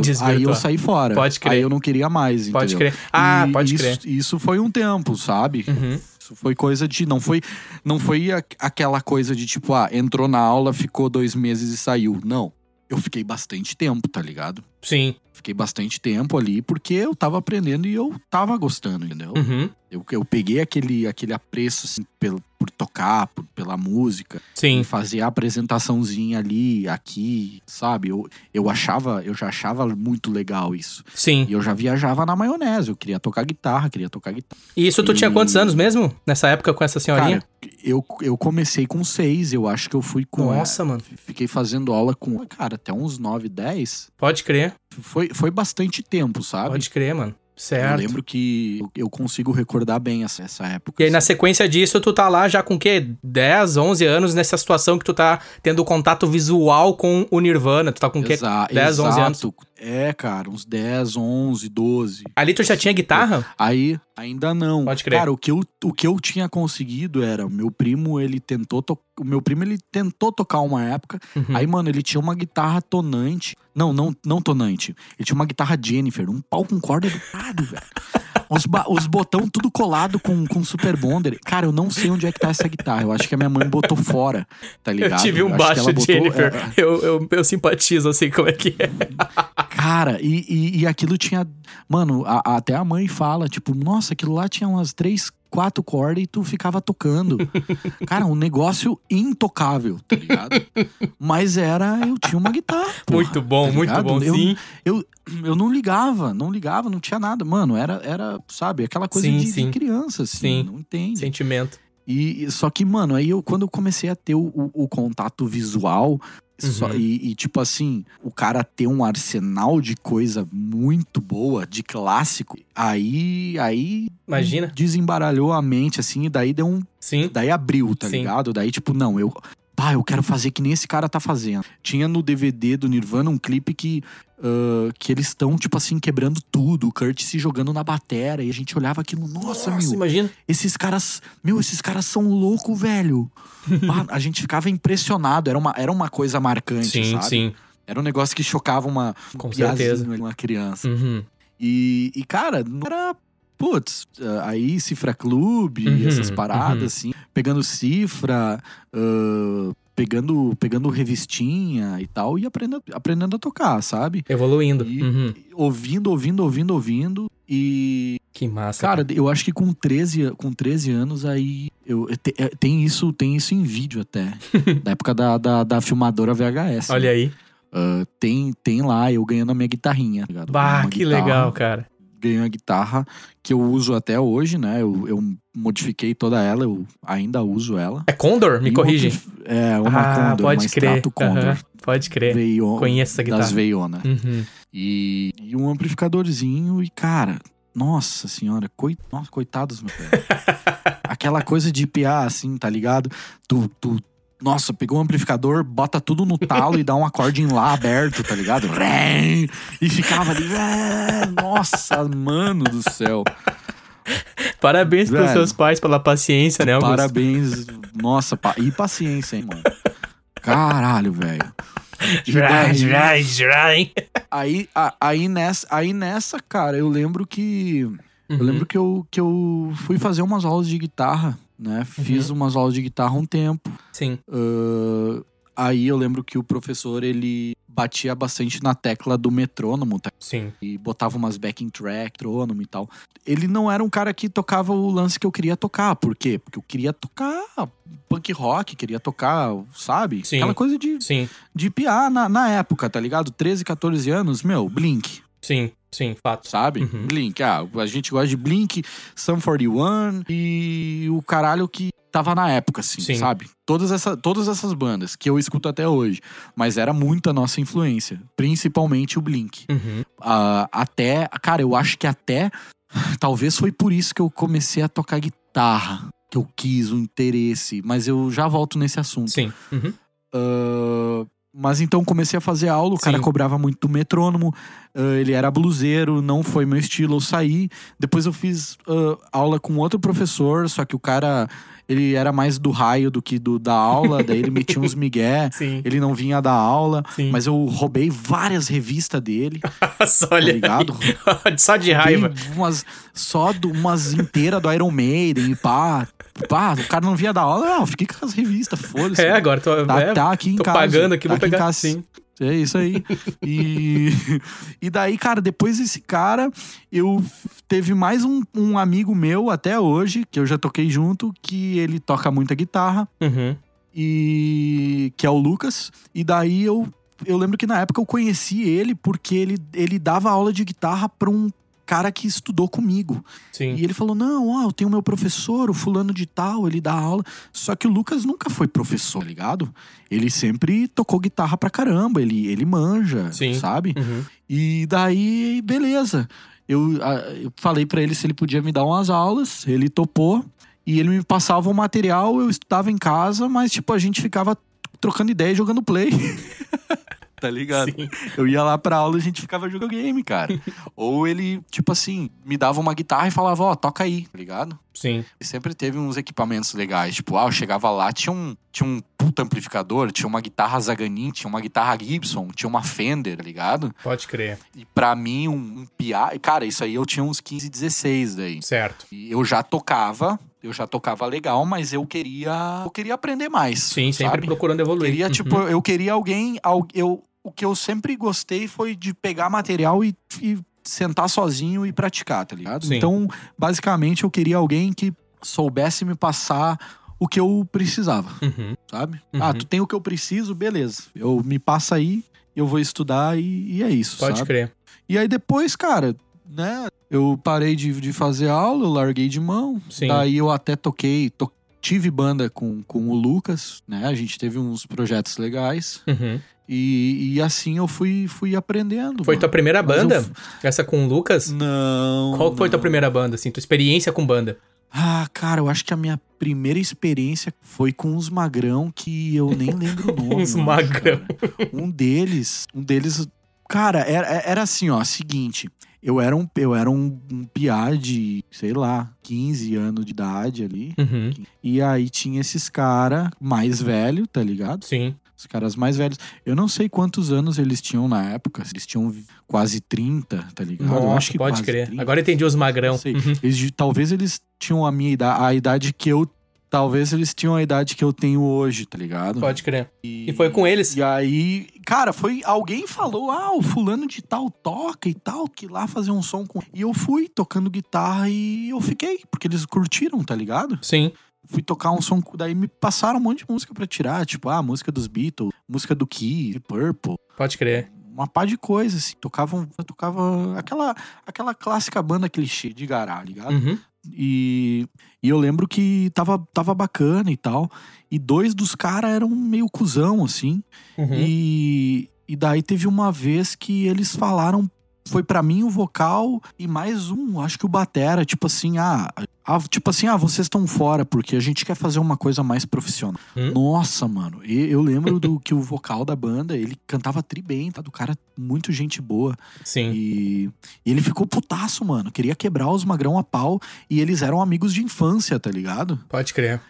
Desvirtuar. aí eu saí fora. Pode crer. Aí eu não queria mais, pode entendeu? crer. Ah, E pode isso, crer. Isso foi um tempo, sabe? Uhum. Isso foi coisa de. Não foi, não foi a- aquela coisa de tipo, ah, entrou na aula, ficou dois meses e saiu. Não. Eu fiquei bastante tempo, tá ligado? Sim. Fiquei bastante tempo ali porque eu tava aprendendo e eu tava gostando, entendeu? Uhum. Eu, eu peguei aquele, aquele apreço assim, pelo, por tocar, por- pela música, Sim. fazer a apresentaçãozinha ali, aqui, sabe? Eu, eu achava, eu já achava muito legal isso. Sim. E eu já viajava na maionese, eu queria tocar guitarra, queria tocar guitarra. E isso tu tinha E- quantos anos mesmo? Nessa época com essa senhorinha? Cara, eu, eu comecei com seis, eu acho que eu fui com. Nossa, mano. Fiquei fazendo aula com, cara, até uns 9, 10. Pode crer. Foi, foi bastante tempo, sabe? Pode crer, mano. Eu Certo. lembro que eu- eu consigo recordar bem essa, essa época. E aí, na sequência disso, tu tá lá já com o quê? 10, 11 anos nessa situação que tu tá tendo contato visual com o Nirvana. Tu tá com o quê? Exa 10, 11 anos. exato. É, cara, uns 10, 11, 12. Ali tu já tinha guitarra? Aí, ainda não. Pode crer. Cara, o que eu, o que eu tinha conseguido era, o meu primo, ele tentou, to... o meu primo, ele tentou tocar uma época, Uhum. aí, mano, ele tinha uma guitarra tonante. Não, não, não tonante. Ele tinha uma guitarra Jennifer, um pau com corda do lado, velho. Os, ba- os botão tudo colado com, com Super Bonder. Cara, eu não sei onde é que tá essa guitarra. Eu acho que a minha mãe botou fora, tá Eu ligado? tive um que baixo botou- Jennifer. é, Eu, eu, eu simpatizo, assim, como é que é. Cara, e, e, e aquilo tinha. Mano, a- até a mãe fala, tipo, nossa, aquilo lá tinha umas três, quatro cordas e tu ficava tocando. <laughs> Cara, um negócio intocável, tá ligado? Mas era. Eu tinha uma guitarra. porra, muito bom, tá muito bom, Eu- sim. Eu não ligava, não ligava, não tinha nada. Mano, era, era sabe, aquela coisa Sim, de, de sim. criança, assim. Sim. Não entende. Sentimento. E só que, mano, aí eu quando eu comecei a ter o, o- o contato visual só- Uhum. e, e, tipo assim, o cara ter um arsenal de coisa muito boa, de clássico, aí aí Imagina. desembaralhou a mente assim, e daí deu um, Sim. daí abriu, tá Sim. ligado? Daí tipo, não, eu Pá, eu quero fazer que nem esse cara tá fazendo. Tinha no DVD do Nirvana um clipe que, ah, que eles estão, tipo assim, quebrando tudo. O Kurt se jogando na batera. E a gente olhava aquilo, nossa, Nossa, meu, imagina. esses caras, meu, esses caras são loucos, velho. <laughs> Pá, a gente ficava impressionado, era uma, era uma coisa marcante, Sim, sabe? sim. Era um negócio que chocava uma Com certeza. uma criança. Uhum. E, e, cara, não era. Putz, ah, aí Cifra Clube, Uhum, essas paradas, uhum. assim. Pegando cifra, ah, pegando, pegando revistinha e tal, e aprendendo, aprendendo a tocar, sabe? Evoluindo. E Uhum. ouvindo, ouvindo, ouvindo, ouvindo. E Que massa. Cara, eu acho que com 13, com 13 anos aí. Eu, te- é, tem, isso, tem isso em vídeo até. <laughs> da época da, da, da filmadora VHS. Olha aí. Ah, tem, tem lá eu ganhando a minha guitarrinha. tá ligado? Bah, que guitarra, legal, cara. Ganhei uma guitarra que eu uso até hoje, né? Eu, eu modifiquei toda ela, eu ainda uso ela. É Condor? Me E corrige. ampli- É, uma ah, Condor, pode uma crer. Condor. Pode crer. Veio Conheço essa guitarra. das Veiona. Uhum. E, e um amplificadorzinho e, cara, nossa senhora, coi, nossa, coitados, meu velho. <laughs> Aquela coisa de PA, assim, tá ligado? Tu, tu, nossa, pegou um amplificador, bota tudo no talo e dá um acorde em lá aberto, tá ligado? E ficava ali, nossa, mano do céu. Parabéns pros Velho. seus pais pela paciência, né, Augusto? Parabéns, nossa, pa- e paciência, hein, mano. Caralho, velho. Daí- jrai. Aí, aí, nessa, aí nessa, cara, eu lembro que. Eu Uhum. lembro que eu, que eu fui fazer umas aulas de guitarra, né? Fiz Uhum. umas aulas de guitarra um tempo. Sim. Ahn, aí eu lembro que o professor, ele batia bastante na tecla do metrônomo, tá? Sim. E botava umas backing track, metrônomo e tal. Ele não era um cara que tocava o lance que eu queria tocar. Por quê? Porque eu queria tocar punk rock, queria tocar, sabe? Sim. Aquela coisa de, Sim, de piar na, na época, tá ligado? 13, 14 anos, meu, Blink, sim, sim, fato. sabe? Uhum. Blink, ah, a gente gosta de Blink, Sum 41 e o caralho que tava na época, assim, Sim. sabe? Todas, essa, todas essas bandas que eu escuto até hoje. Mas era muito a nossa influência, principalmente o Blink. Uhum. Ah, até, cara, eu acho que até, talvez foi por isso que eu comecei a tocar guitarra, que eu quis o interesse, mas eu já volto nesse assunto. Sim. Uhum. Ah, mas então comecei a fazer aula, o cara Sim. cobrava muito do metrônomo, ah, ele era bluseiro, não foi meu estilo, eu saí. Depois eu fiz ah, aula com outro professor, só que o cara, ele era mais do raio do que do da aula, daí ele metia uns <laughs> migué, Sim. ele não vinha dar aula, Sim. mas eu roubei várias revistas dele, <laughs> Nossa, tá olha. ligado? <laughs> Só de raiva. Umas, só do, umas inteiras do Iron Maiden e pá. Pá, o cara não vinha dar aula, não, fiquei com as revistas, foda-se. É, agora tô, Tá, é, tá aqui em tô casa. pagando aqui, tá vou pegar. em casa. Sim. É isso aí. <laughs> E, e daí, cara, depois desse cara, eu teve mais um, um amigo meu até hoje, que eu já toquei junto, que ele toca muita guitarra, Uhum. e que é o Lucas. E daí eu, eu lembro que na época eu conheci ele porque ele, ele dava aula de guitarra pra um cara que estudou comigo. Sim. E ele falou: Não, ó, eu tenho meu professor, o fulano de tal, ele dá aula. Só que o Lucas nunca foi professor, tá ligado? Ele sempre tocou guitarra pra caramba, ele, ele manja, Sim. sabe? Uhum. E daí, beleza. Eu, eu falei pra ele se ele podia me dar umas aulas, ele topou. E ele me passava o material, eu estudava em casa, mas tipo, a gente ficava trocando ideia e jogando play. <laughs> tá ligado? Sim. Eu ia lá pra aula e a gente ficava jogando game, cara. <laughs> Ou ele, tipo assim, me dava uma guitarra e falava, ó, toca aí, tá ligado? Sim. E sempre teve uns equipamentos legais. Tipo, ah, eu chegava lá, tinha um, tinha um puta amplificador, tinha uma guitarra Zaganin, tinha uma guitarra Gibson, tinha uma Fender, tá ligado? Pode crer. E pra mim, um, um PA... Cara, isso aí eu tinha uns 15, 16 daí. Certo. E eu já tocava, eu já tocava legal, mas eu queria... Eu queria aprender mais, Sim, sempre sabe? procurando evoluir. Queria, Uhum. tipo, eu queria alguém. al- Eu, o que eu sempre gostei foi de pegar material e, e sentar sozinho e praticar, tá ligado? Sim. Então, basicamente, eu queria alguém que soubesse me passar o que eu precisava, Uhum. sabe? Uhum. Ah, tu tem o que eu preciso, beleza. Eu me passa aí, eu vou estudar e, e é isso, Pode sabe? crer. E aí depois, cara, né? Eu parei de, de fazer aula, eu larguei de mão. Sim. Daí eu até toquei, to- tive banda com, com o Lucas, né? A gente teve uns projetos legais. Uhum. E, e assim eu fui, fui aprendendo. Foi mano. tua primeira eu banda? f- Essa com o Lucas? Não. Qual foi tua não. primeira banda, assim? Tua experiência com banda? Ah, cara, eu acho que a minha primeira experiência foi com uns magrão que eu nem <laughs> lembro o nome. Uns eu acho, magrão. cara. Um deles, um deles, cara, era, era assim, ó, seguinte. Eu era um, eu era um, um piá de, sei lá, 15 anos de idade ali. Uhum. E aí tinha esses cara mais velho, tá ligado? Sim. Os caras mais velhos. Eu não sei quantos anos eles tinham na época. Eles tinham quase 30, tá ligado? eu Nossa, acho que pode crer. 30. Agora eu entendi os magrão. Uhum. Eles talvez eles tinham a minha idade, a idade que eu. Talvez eles tinham a idade que eu tenho hoje, tá ligado? Pode crer. E foi com eles? E aí, cara, foi. Alguém falou, ah, o fulano de tal toca e tal, que lá fazer um som com. E eu fui tocando guitarra e eu fiquei, porque eles curtiram, tá ligado? Sim. Fui tocar um som. Daí me passaram um monte de música pra tirar, tipo, ah, música dos Beatles, música do Key, Purple Pode crer. uma pá de coisa, assim. Tocavam, tocava aquela, aquela clássica banda clichê de gará, ligado? Uhum. E, e eu lembro que tava, tava bacana e tal. E dois dos caras eram meio cuzão, assim. Uhum. E, e daí teve uma vez que eles falaram. Foi pra mim o vocal e mais um, acho que o Batera, tipo assim, ah, ah tipo assim, ah, vocês estão fora porque a gente quer fazer uma coisa mais profissional. Hum? Nossa, mano, e- eu lembro do <laughs> que o vocal da banda, ele cantava tri bem, tá? Do cara, muito gente boa. Sim. E, e ele ficou putaço, mano. Queria quebrar os magrão a pau. E eles eram amigos de infância, tá ligado? Pode crer.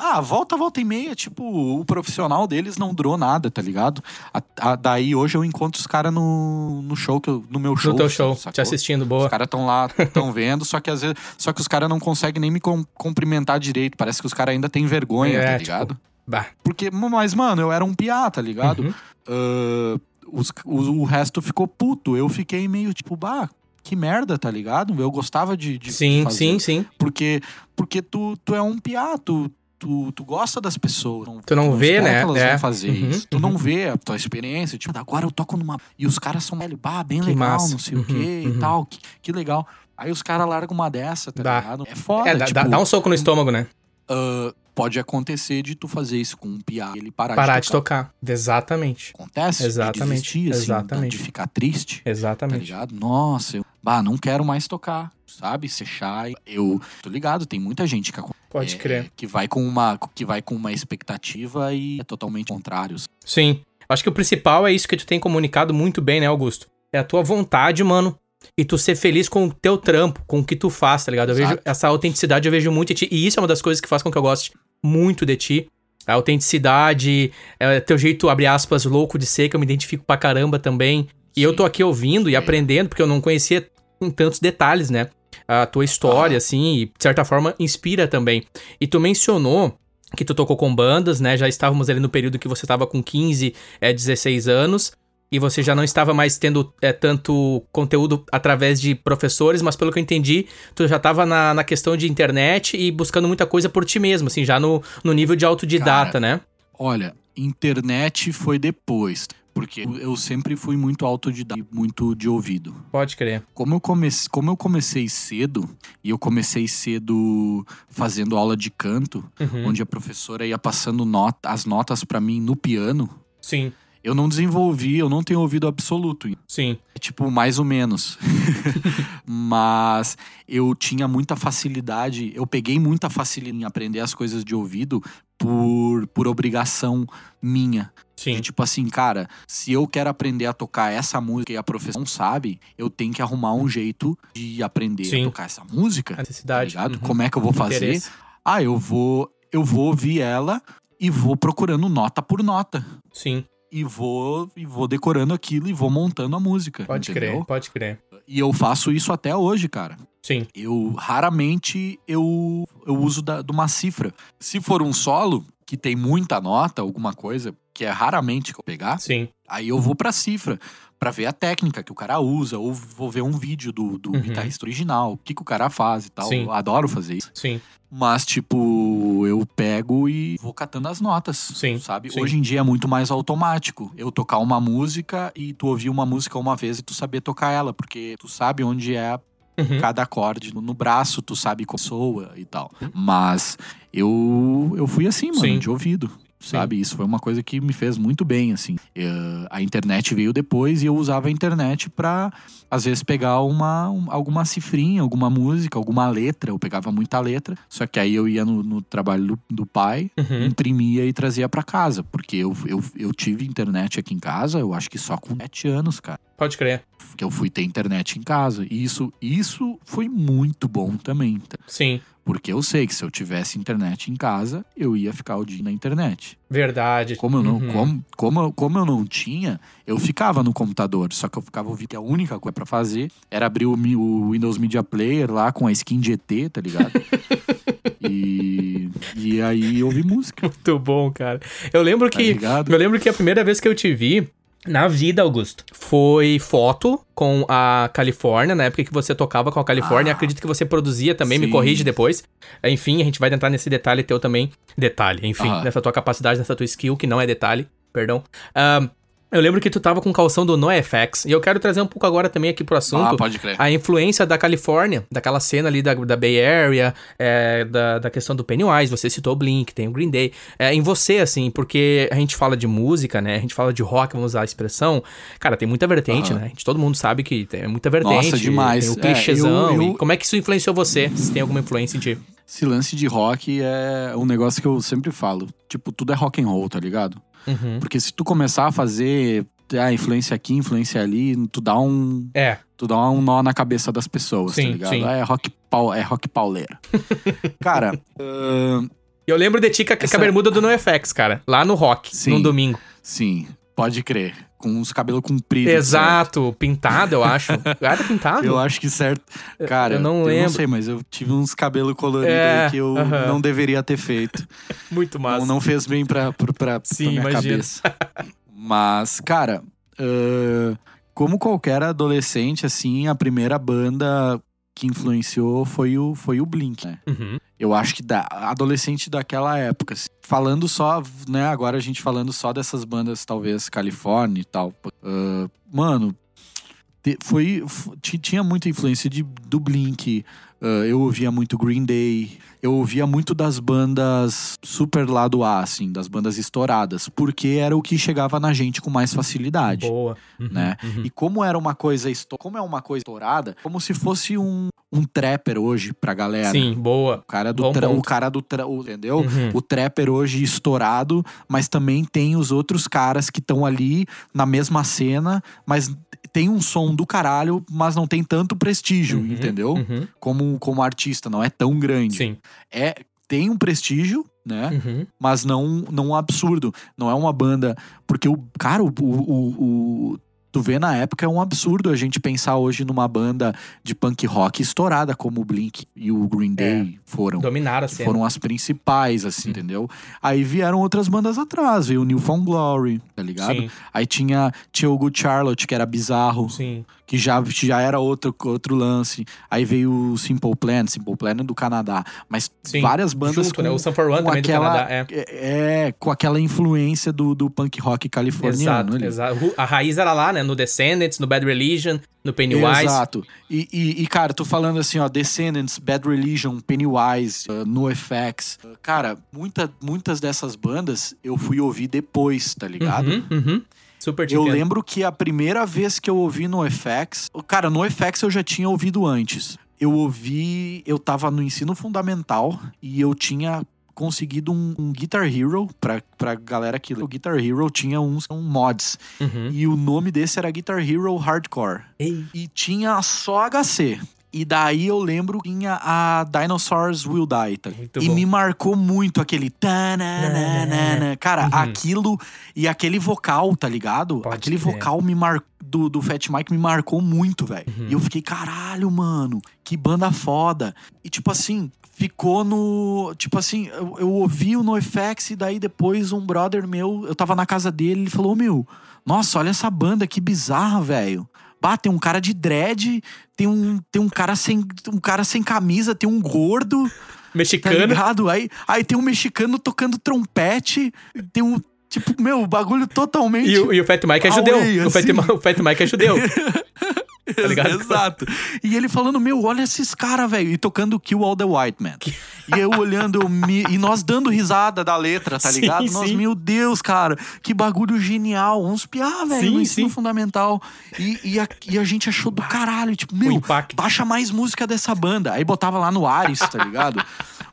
Ah, volta, volta e meia. Tipo, o profissional deles não durou nada, tá ligado? A- a- daí hoje eu encontro os caras no, no show, que eu- no meu show. No teu show. sacou? Te assistindo, Os boa. caras estão lá, estão vendo, só que às vezes. Só que os caras não conseguem nem me com- cumprimentar direito. Parece que os caras ainda têm vergonha, É, tá tipo, ligado? Bah. Porque, mas, mano, eu era um piá, tá ligado? Uhum. Ah, os, o, o resto ficou puto. Eu fiquei meio tipo, bah, que merda, tá ligado? Eu gostava de, de sim, fazer. sim, sim. Porque, porque tu, tu é um piá, tu, tu, tu gosta das pessoas. Tu não vê, né? elas É. vão fazer Uhum, isso. Tu não vê a tua experiência. Tipo, agora eu toco numa. E os caras são, bah, bem Que legal, massa. não sei o Uhum, quê uhum. e tal. Que, que legal. Aí os caras largam uma dessa, tá Dá. ligado? É foda. É, dá, tipo, dá- um soco no estômago, né? ah, pode acontecer de tu fazer isso com um piá e ele parar, Parar de de tocar. tocar. Exatamente. Acontece? de Exatamente, desistir, assim, exatamente. De ficar triste. Tá Exatamente. ligado? Nossa, eu bah, não quero mais tocar, sabe? Ser shy. Eu tô ligado, tem muita gente que, Pode é, crer. que vai com uma que vai com uma expectativa e é totalmente contrário. Sim. Acho que o principal é isso que tu tem comunicado muito bem, né, Augusto? É a tua vontade, mano. E tu ser feliz com o teu trampo, com o que tu faz, tá ligado? Eu vejo Exato. essa autenticidade, eu vejo muito em ti. E isso é uma das coisas que faz com que eu goste muito de ti. A autenticidade, é, teu jeito, abre aspas, louco de ser, que eu me identifico pra caramba também. E eu Sim. tô aqui ouvindo e É. aprendendo, porque eu não conhecia em tantos detalhes, né? A tua história, assim, e de certa forma inspira também. E tu mencionou que tu tocou com bandas, né? Já estávamos ali no período que você estava com 15, é, 16 anos. E você já não estava mais tendo é, tanto conteúdo através de professores, mas pelo que eu entendi, tu já estava na, na questão de internet e buscando muita coisa por ti mesmo, assim, já no, no nível de autodidata, Cara, né? Olha, internet foi depois, porque eu sempre fui muito autodidata, e muito de ouvido. Pode crer. Como eu, comecei, como eu comecei cedo, e eu comecei cedo fazendo aula de canto, Uhum. onde a professora ia passando nota, as notas pra mim no piano, Sim, eu não desenvolvi, eu não tenho ouvido absoluto. sim. É tipo, mais ou menos. <laughs> Mas eu tinha muita facilidade, eu peguei muita facilidade em aprender as coisas de ouvido por, por obrigação minha. Sim. De tipo assim, cara, se eu quero aprender a tocar essa música e a professora não sabe, eu tenho que arrumar um jeito de aprender Sim. a tocar essa música. A Tá necessidade. ligado? Uhum. Como é que eu vou fazer? Interesse. Ah, eu vou, eu vou ouvir ela e vou procurando nota por nota. Sim, E vou, e vou decorando aquilo e vou montando a música. pode entendeu? crer, pode crer. E eu faço isso até hoje, cara. Sim, Eu raramente eu, eu uso da, de uma cifra. Se for um solo que tem muita nota, alguma coisa, que é raramente que eu pegar, sim, aí eu vou pra cifra pra ver a técnica que o cara usa, ou vou ver um vídeo do, do Uhum. guitarrista original, o que, que o cara faz e tal. Sim. Eu adoro fazer isso. sim, Mas, tipo, eu pego e vou catando as notas. Sim, Sabe? sim. Hoje em dia é muito mais automático. Eu tocar uma música e tu ouvir uma música uma vez e tu saber tocar ela, porque tu sabe onde é Uhum. cada acorde. No, no braço, tu sabe como soa e tal. Mas eu, eu fui assim, mano, Sim. de ouvido. Sabe? Isso foi uma coisa que me fez muito bem, assim. Eh, a internet veio depois e eu usava a internet pra, às vezes, pegar uma, um- alguma cifrinha, alguma música, alguma letra. Eu pegava muita letra. Só que aí eu ia no, no trabalho do, do pai, Uhum. imprimia e trazia pra casa. Porque eu, eu, eu tive internet aqui em casa, eu acho que só com 7 anos, cara Pode crer. que eu fui ter internet em casa. E isso, isso foi muito bom também. tá? Sim, Porque eu sei que se eu tivesse internet em casa, eu ia ficar o dia na internet. verdade. Como eu não, Uhum. como, como, eu- como eu não tinha, eu ficava no computador. Só que eu ficava ouvindo que a única coisa pra fazer era abrir o, o Windows Media Player lá com a skin de ET, tá ligado? <laughs> e, e aí ouvir música, Muito bom, cara. Eu lembro tá que ligado? Eu lembro que a primeira vez que eu te vi na vida, Augusto, foi foto com a Califórnia, na época que você tocava com a Califórnia. Ah, Acredito que você produzia também, me sim. corrige depois. Enfim, a gente vai entrar nesse detalhe teu também. Detalhe, enfim, Aham. nessa tua capacidade, nessa tua skill, que não é detalhe, perdão. Ahn, eu lembro que tu tava com calção do NoFX. E eu quero trazer um pouco agora também aqui pro assunto Ah, pode crer. a influência da Califórnia, daquela cena ali da, da Bay Area, é, da, da questão do Pennywise, você citou o Blink, tem o Green Day, é, em você, assim, porque a gente fala de música, né, a gente fala de rock, vamos usar a expressão, cara, tem muita vertente, Aham. né, a gente, todo mundo sabe que tem muita vertente. Nossa, demais. Tem o É, clichêzão, eu- eu- e como é que isso influenciou você, se tem alguma influência em ti? Esse lance de rock é um negócio que eu sempre falo. Tipo, tudo é rock and roll, tá ligado? Uhum. Porque se tu começar a fazer a influência aqui, influência ali, tu dá um, É, tu dá um nó na cabeça das pessoas, Sim, tá ligado? sim. É rock pau, é rock pauleira. <laughs> Cara, ahn, eu lembro de ti com a, com a Essa- bermuda do NoFX, cara, lá no rock, Sim. num domingo. sim, pode crer. Com os cabelos compridos. certo? Exato, pintado, eu acho. <laughs> Era pintado? Eu acho que certo. Cara, eu não eu lembro. não sei, mas eu tive uns cabelos coloridos É, aí que eu aham. não deveria ter feito. <laughs> Muito massa. Não, não fez bem pra, pra, pra, Sim, pra minha imagino. cabeça. Mas, cara, uh, como qualquer adolescente, assim, a primeira banda que influenciou foi o, foi o Blink, né? Uhum. Eu acho que da adolescente daquela época, assim, falando só, né? Agora a gente falando só dessas bandas, talvez Califórnia e tal. Uh, mano, foi, f- ti- tinha muita influência de, do Blink. Uh, eu ouvia muito Green Day. Eu ouvia muito das bandas super lado A, assim, das bandas estouradas, porque era o que chegava na gente com mais facilidade. Boa. Uhum, né? uhum. E como era uma coisa como é uma coisa estourada, como se fosse um, um trapper hoje pra galera. Sim, boa. O cara do tra- o cara do tra- o- entendeu? Uhum. O trapper hoje estourado, mas também tem os outros caras que estão ali na mesma cena, mas tem um som do caralho, mas não tem tanto prestígio, Uhum, entendeu? uhum. Como como artista, não é tão grande. Sim. É tem um prestígio, né? Uhum. mas não, não um absurdo. Não é uma banda. Porque o. Cara, o. o, o- o- tu vê na época é um absurdo a gente pensar hoje numa banda de punk rock estourada como o Blink e o Green Day foram. Dominaram a cena. Foram as principais, assim, entendeu? Aí vieram outras bandas atrás, veio o New Found Glory, tá ligado? Sim, Aí tinha, tinha o Good Charlotte, que era bizarro, sim. Que já, já era outro, outro lance. Aí veio o Simple Plan, Simple Plan é do Canadá. Mas Sim. várias bandas Junto, com, né? O Sun for One também aquela, do Canadá. É. é, com aquela influência do, do punk rock californiano Exato, exato. A raiz era lá, né? No Descendants, no Bad Religion, no Pennywise. Exato. E, e, e, cara, tô falando assim, ó, Descendants, Bad Religion, Pennywise, uh, NoFX. Uh, cara, muita, muitas dessas bandas eu fui ouvir depois, tá ligado? Uhum, uhum. Super te Eu entendo. lembro que a primeira vez que eu ouvi NoFX, cara, NoFX eu já tinha ouvido antes. Eu ouvi, eu tava no ensino fundamental e eu tinha conseguido um, um Guitar Hero pra, pra galera que o Guitar Hero tinha uns um mods Uhum. e o nome desse era Guitar Hero Hardcore Ei. e tinha só HC. E daí eu lembro que tinha a Dinosaurs Will Die. Tá? E bom. me marcou muito aquele. tananana. Cara, Uhum. aquilo. E aquele vocal, tá ligado? Pode aquele vocal me mar... do, do Fat Mike me marcou muito, velho. Uhum. E eu fiquei, caralho, mano, que banda foda. E tipo assim. Ficou no. Tipo assim, eu, eu ouvi o NoFX e daí depois um brother meu, eu tava na casa dele, ele falou: Meu, nossa, olha essa banda, que bizarra, velho. Bah, tem um cara de dread, tem um, tem um cara sem um cara sem camisa, tem um gordo, tá Mexicano. ligado? Aí, aí tem um mexicano tocando trompete, tem um tipo, meu, o bagulho totalmente e, o, e o Fat Mike é judeu. Away, o, Fat, assim. O Fat Mike é judeu. <laughs> <laughs> tá ligado? Exato. E ele falando, meu, olha esses caras, velho. E tocando Kill All the White Man. E eu olhando, eu me- e nós dando risada da letra, tá Sim, ligado? Nós, sim. meu Deus, cara, que bagulho genial. Uns piá, velho, Sim, no ensino sim. fundamental. E, e, a, e a gente achou do caralho, tipo, meu, baixa mais música dessa banda. Aí botava lá no Ares, tá ligado?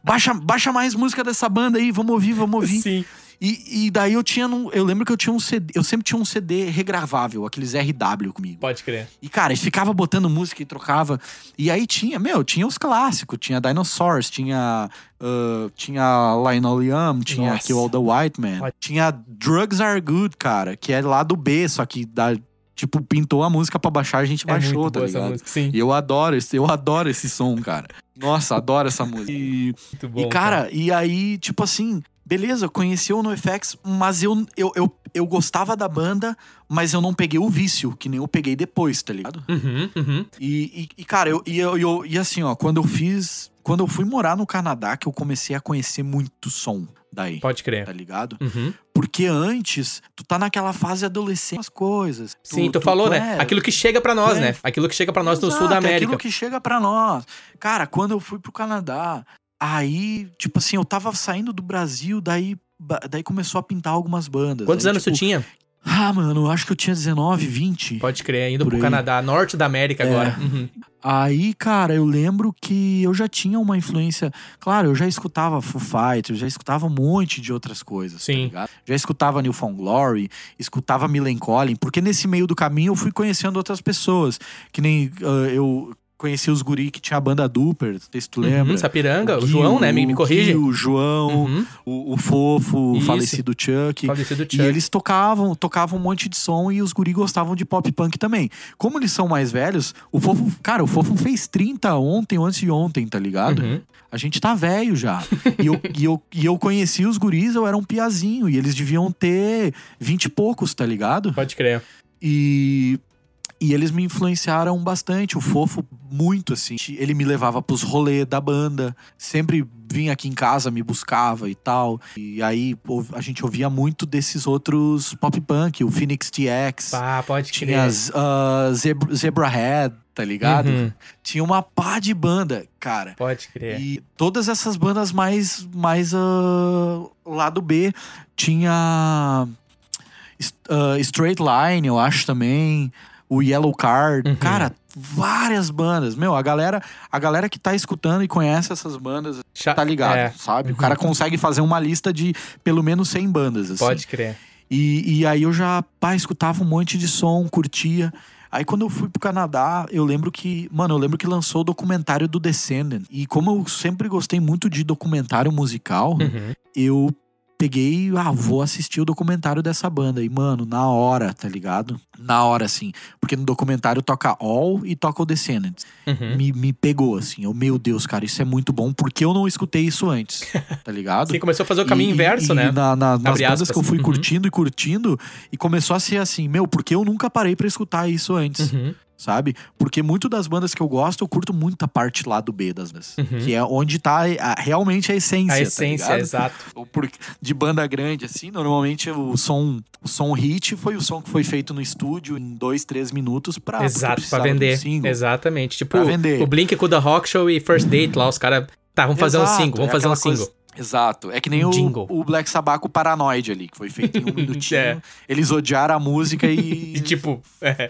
Baixa, baixa mais música dessa banda aí, vamos ouvir, vamos ouvir. Sim. E, e daí eu tinha. num- eu lembro que eu tinha um CD. Eu sempre tinha um CD regravável, aqueles RW comigo. Pode crer. E, cara, e ficava botando música e trocava. E aí tinha, meu, tinha os clássicos. Tinha Dinosaurs, tinha. ah, tinha Linoleum, tinha Nossa. Kill All the White Man. Pode- Tinha Drugs Are Good, cara, que é lá do B, só que dá, tipo, pintou a música pra baixar, a gente É baixou, tá ligado? música. Sim. E eu adoro esse, eu adoro esse som, cara. Nossa, adoro essa música. <laughs> E, Muito bom. e cara, e aí, tipo assim, beleza, conheci o NoFX, mas eu, eu, eu, eu gostava da banda, mas eu não peguei o vício, que nem eu peguei depois, tá ligado? Uhum, uhum. E, e, e, cara, eu, e, eu, eu- e assim, ó, quando eu fiz. Quando eu fui morar no Canadá, que eu comecei a conhecer muito som daí. Pode Tá crer. ligado? Uhum. Porque antes, tu tá naquela fase adolescente, as coisas. Sim, tu, falou, né? é- Aquilo que chega pra nós, tu é- né? Aquilo que chega pra nós no sul da é América. Aquilo que chega pra nós. Cara, quando eu fui pro Canadá, aí, tipo assim, eu tava saindo do Brasil, daí, daí começou a pintar algumas bandas. Quantos Aí, anos tipo, tu tinha? Ah, mano, eu acho que eu tinha 19, 20. Pode crer, indo pro aí. Canadá, norte da América É. agora. Uhum. Aí, cara, eu lembro que eu já tinha uma influência. Claro, eu já escutava Foo Fighters, já escutava um monte de outras coisas. tá Sim. ligado? já escutava New Found Glory, escutava Millencolin, porque nesse meio do caminho eu fui conhecendo outras pessoas. Que nem ah, eu conheci os guri que tinha a banda Duper, não sei se tu lembra. Uhum, Sapiranga, o, Gui, João, né? Me, me o corrige. O João, Uhum. o, o Fofo, o falecido Chuck. Falecido E Chuck. eles tocavam, tocavam um monte de som e os guri gostavam de pop punk também. Como eles são mais velhos, o Fofo, cara, o Fofo fez 30 ontem antes de ontem, tá ligado? Uhum. A gente tá velho já. e, eu, e, eu, e eu conheci os guris, eu era um piazinho, e eles deviam ter 20 e poucos, tá ligado? Pode crer. E e eles me influenciaram bastante, o Fofo muito, assim. Ele me levava pros rolês da banda, sempre vinha aqui em casa, me buscava e tal. E aí a gente ouvia muito desses outros pop punk, o Phoenix TX. Ah, pode crer. Tinha as, uh, Zebra, Zebrahead, tá ligado? Uhum. Tinha uma pá de banda, cara. Pode crer. E todas essas bandas mais, mais uh, lado B. Tinha uh, Straight Line, eu acho também o Yellow Card. Uhum. Cara, várias bandas. Meu, a galera, a galera que tá escutando e conhece essas bandas Cha tá ligado, é. sabe? Uhum. O cara consegue fazer uma lista de pelo menos 100 bandas, assim. Pode crer. E, e aí eu já, pá, escutava um monte de som, curtia. Aí quando eu fui pro Canadá, eu lembro que, mano, eu lembro que lançou o documentário do Descendant. E como eu sempre gostei muito de documentário musical, uhum. eu peguei, ah, vou assistir o documentário dessa banda. E, mano, na hora, tá ligado? Na hora, assim. Porque no documentário toca All e toca o Descendants. Uhum. Me, me pegou, assim. Eu, meu Deus, cara, isso é muito bom. Porque eu não escutei isso antes, <laughs> tá ligado? Você começou a fazer o caminho e, inverso, e, né? E na, na, nas Abre bandas aspas. que eu fui uhum. curtindo e curtindo, e começou a ser assim, meu, porque eu nunca parei para escutar isso antes. Uhum sabe? Porque muito das bandas que eu gosto, eu curto muito a parte lá do B das bandas. Uhum. Que é onde tá a, realmente a essência. A tá essência, tá exato. <laughs> de banda grande, assim, normalmente o som, o som hit foi o som que foi feito no estúdio em dois, três minutos pra. Exato, pra vender. Exatamente. Tipo, o Blink com The Rock Show e First Date lá, os caras. Tá, vamos fazer Exato, um single, vamos é fazer um single. Coisa... Exato. É que nem o, o, Black Sabbath Paranoid ali, que foi feito em um <laughs> minutinho. é. Eles odiaram a música e. <laughs> e tipo. É. é.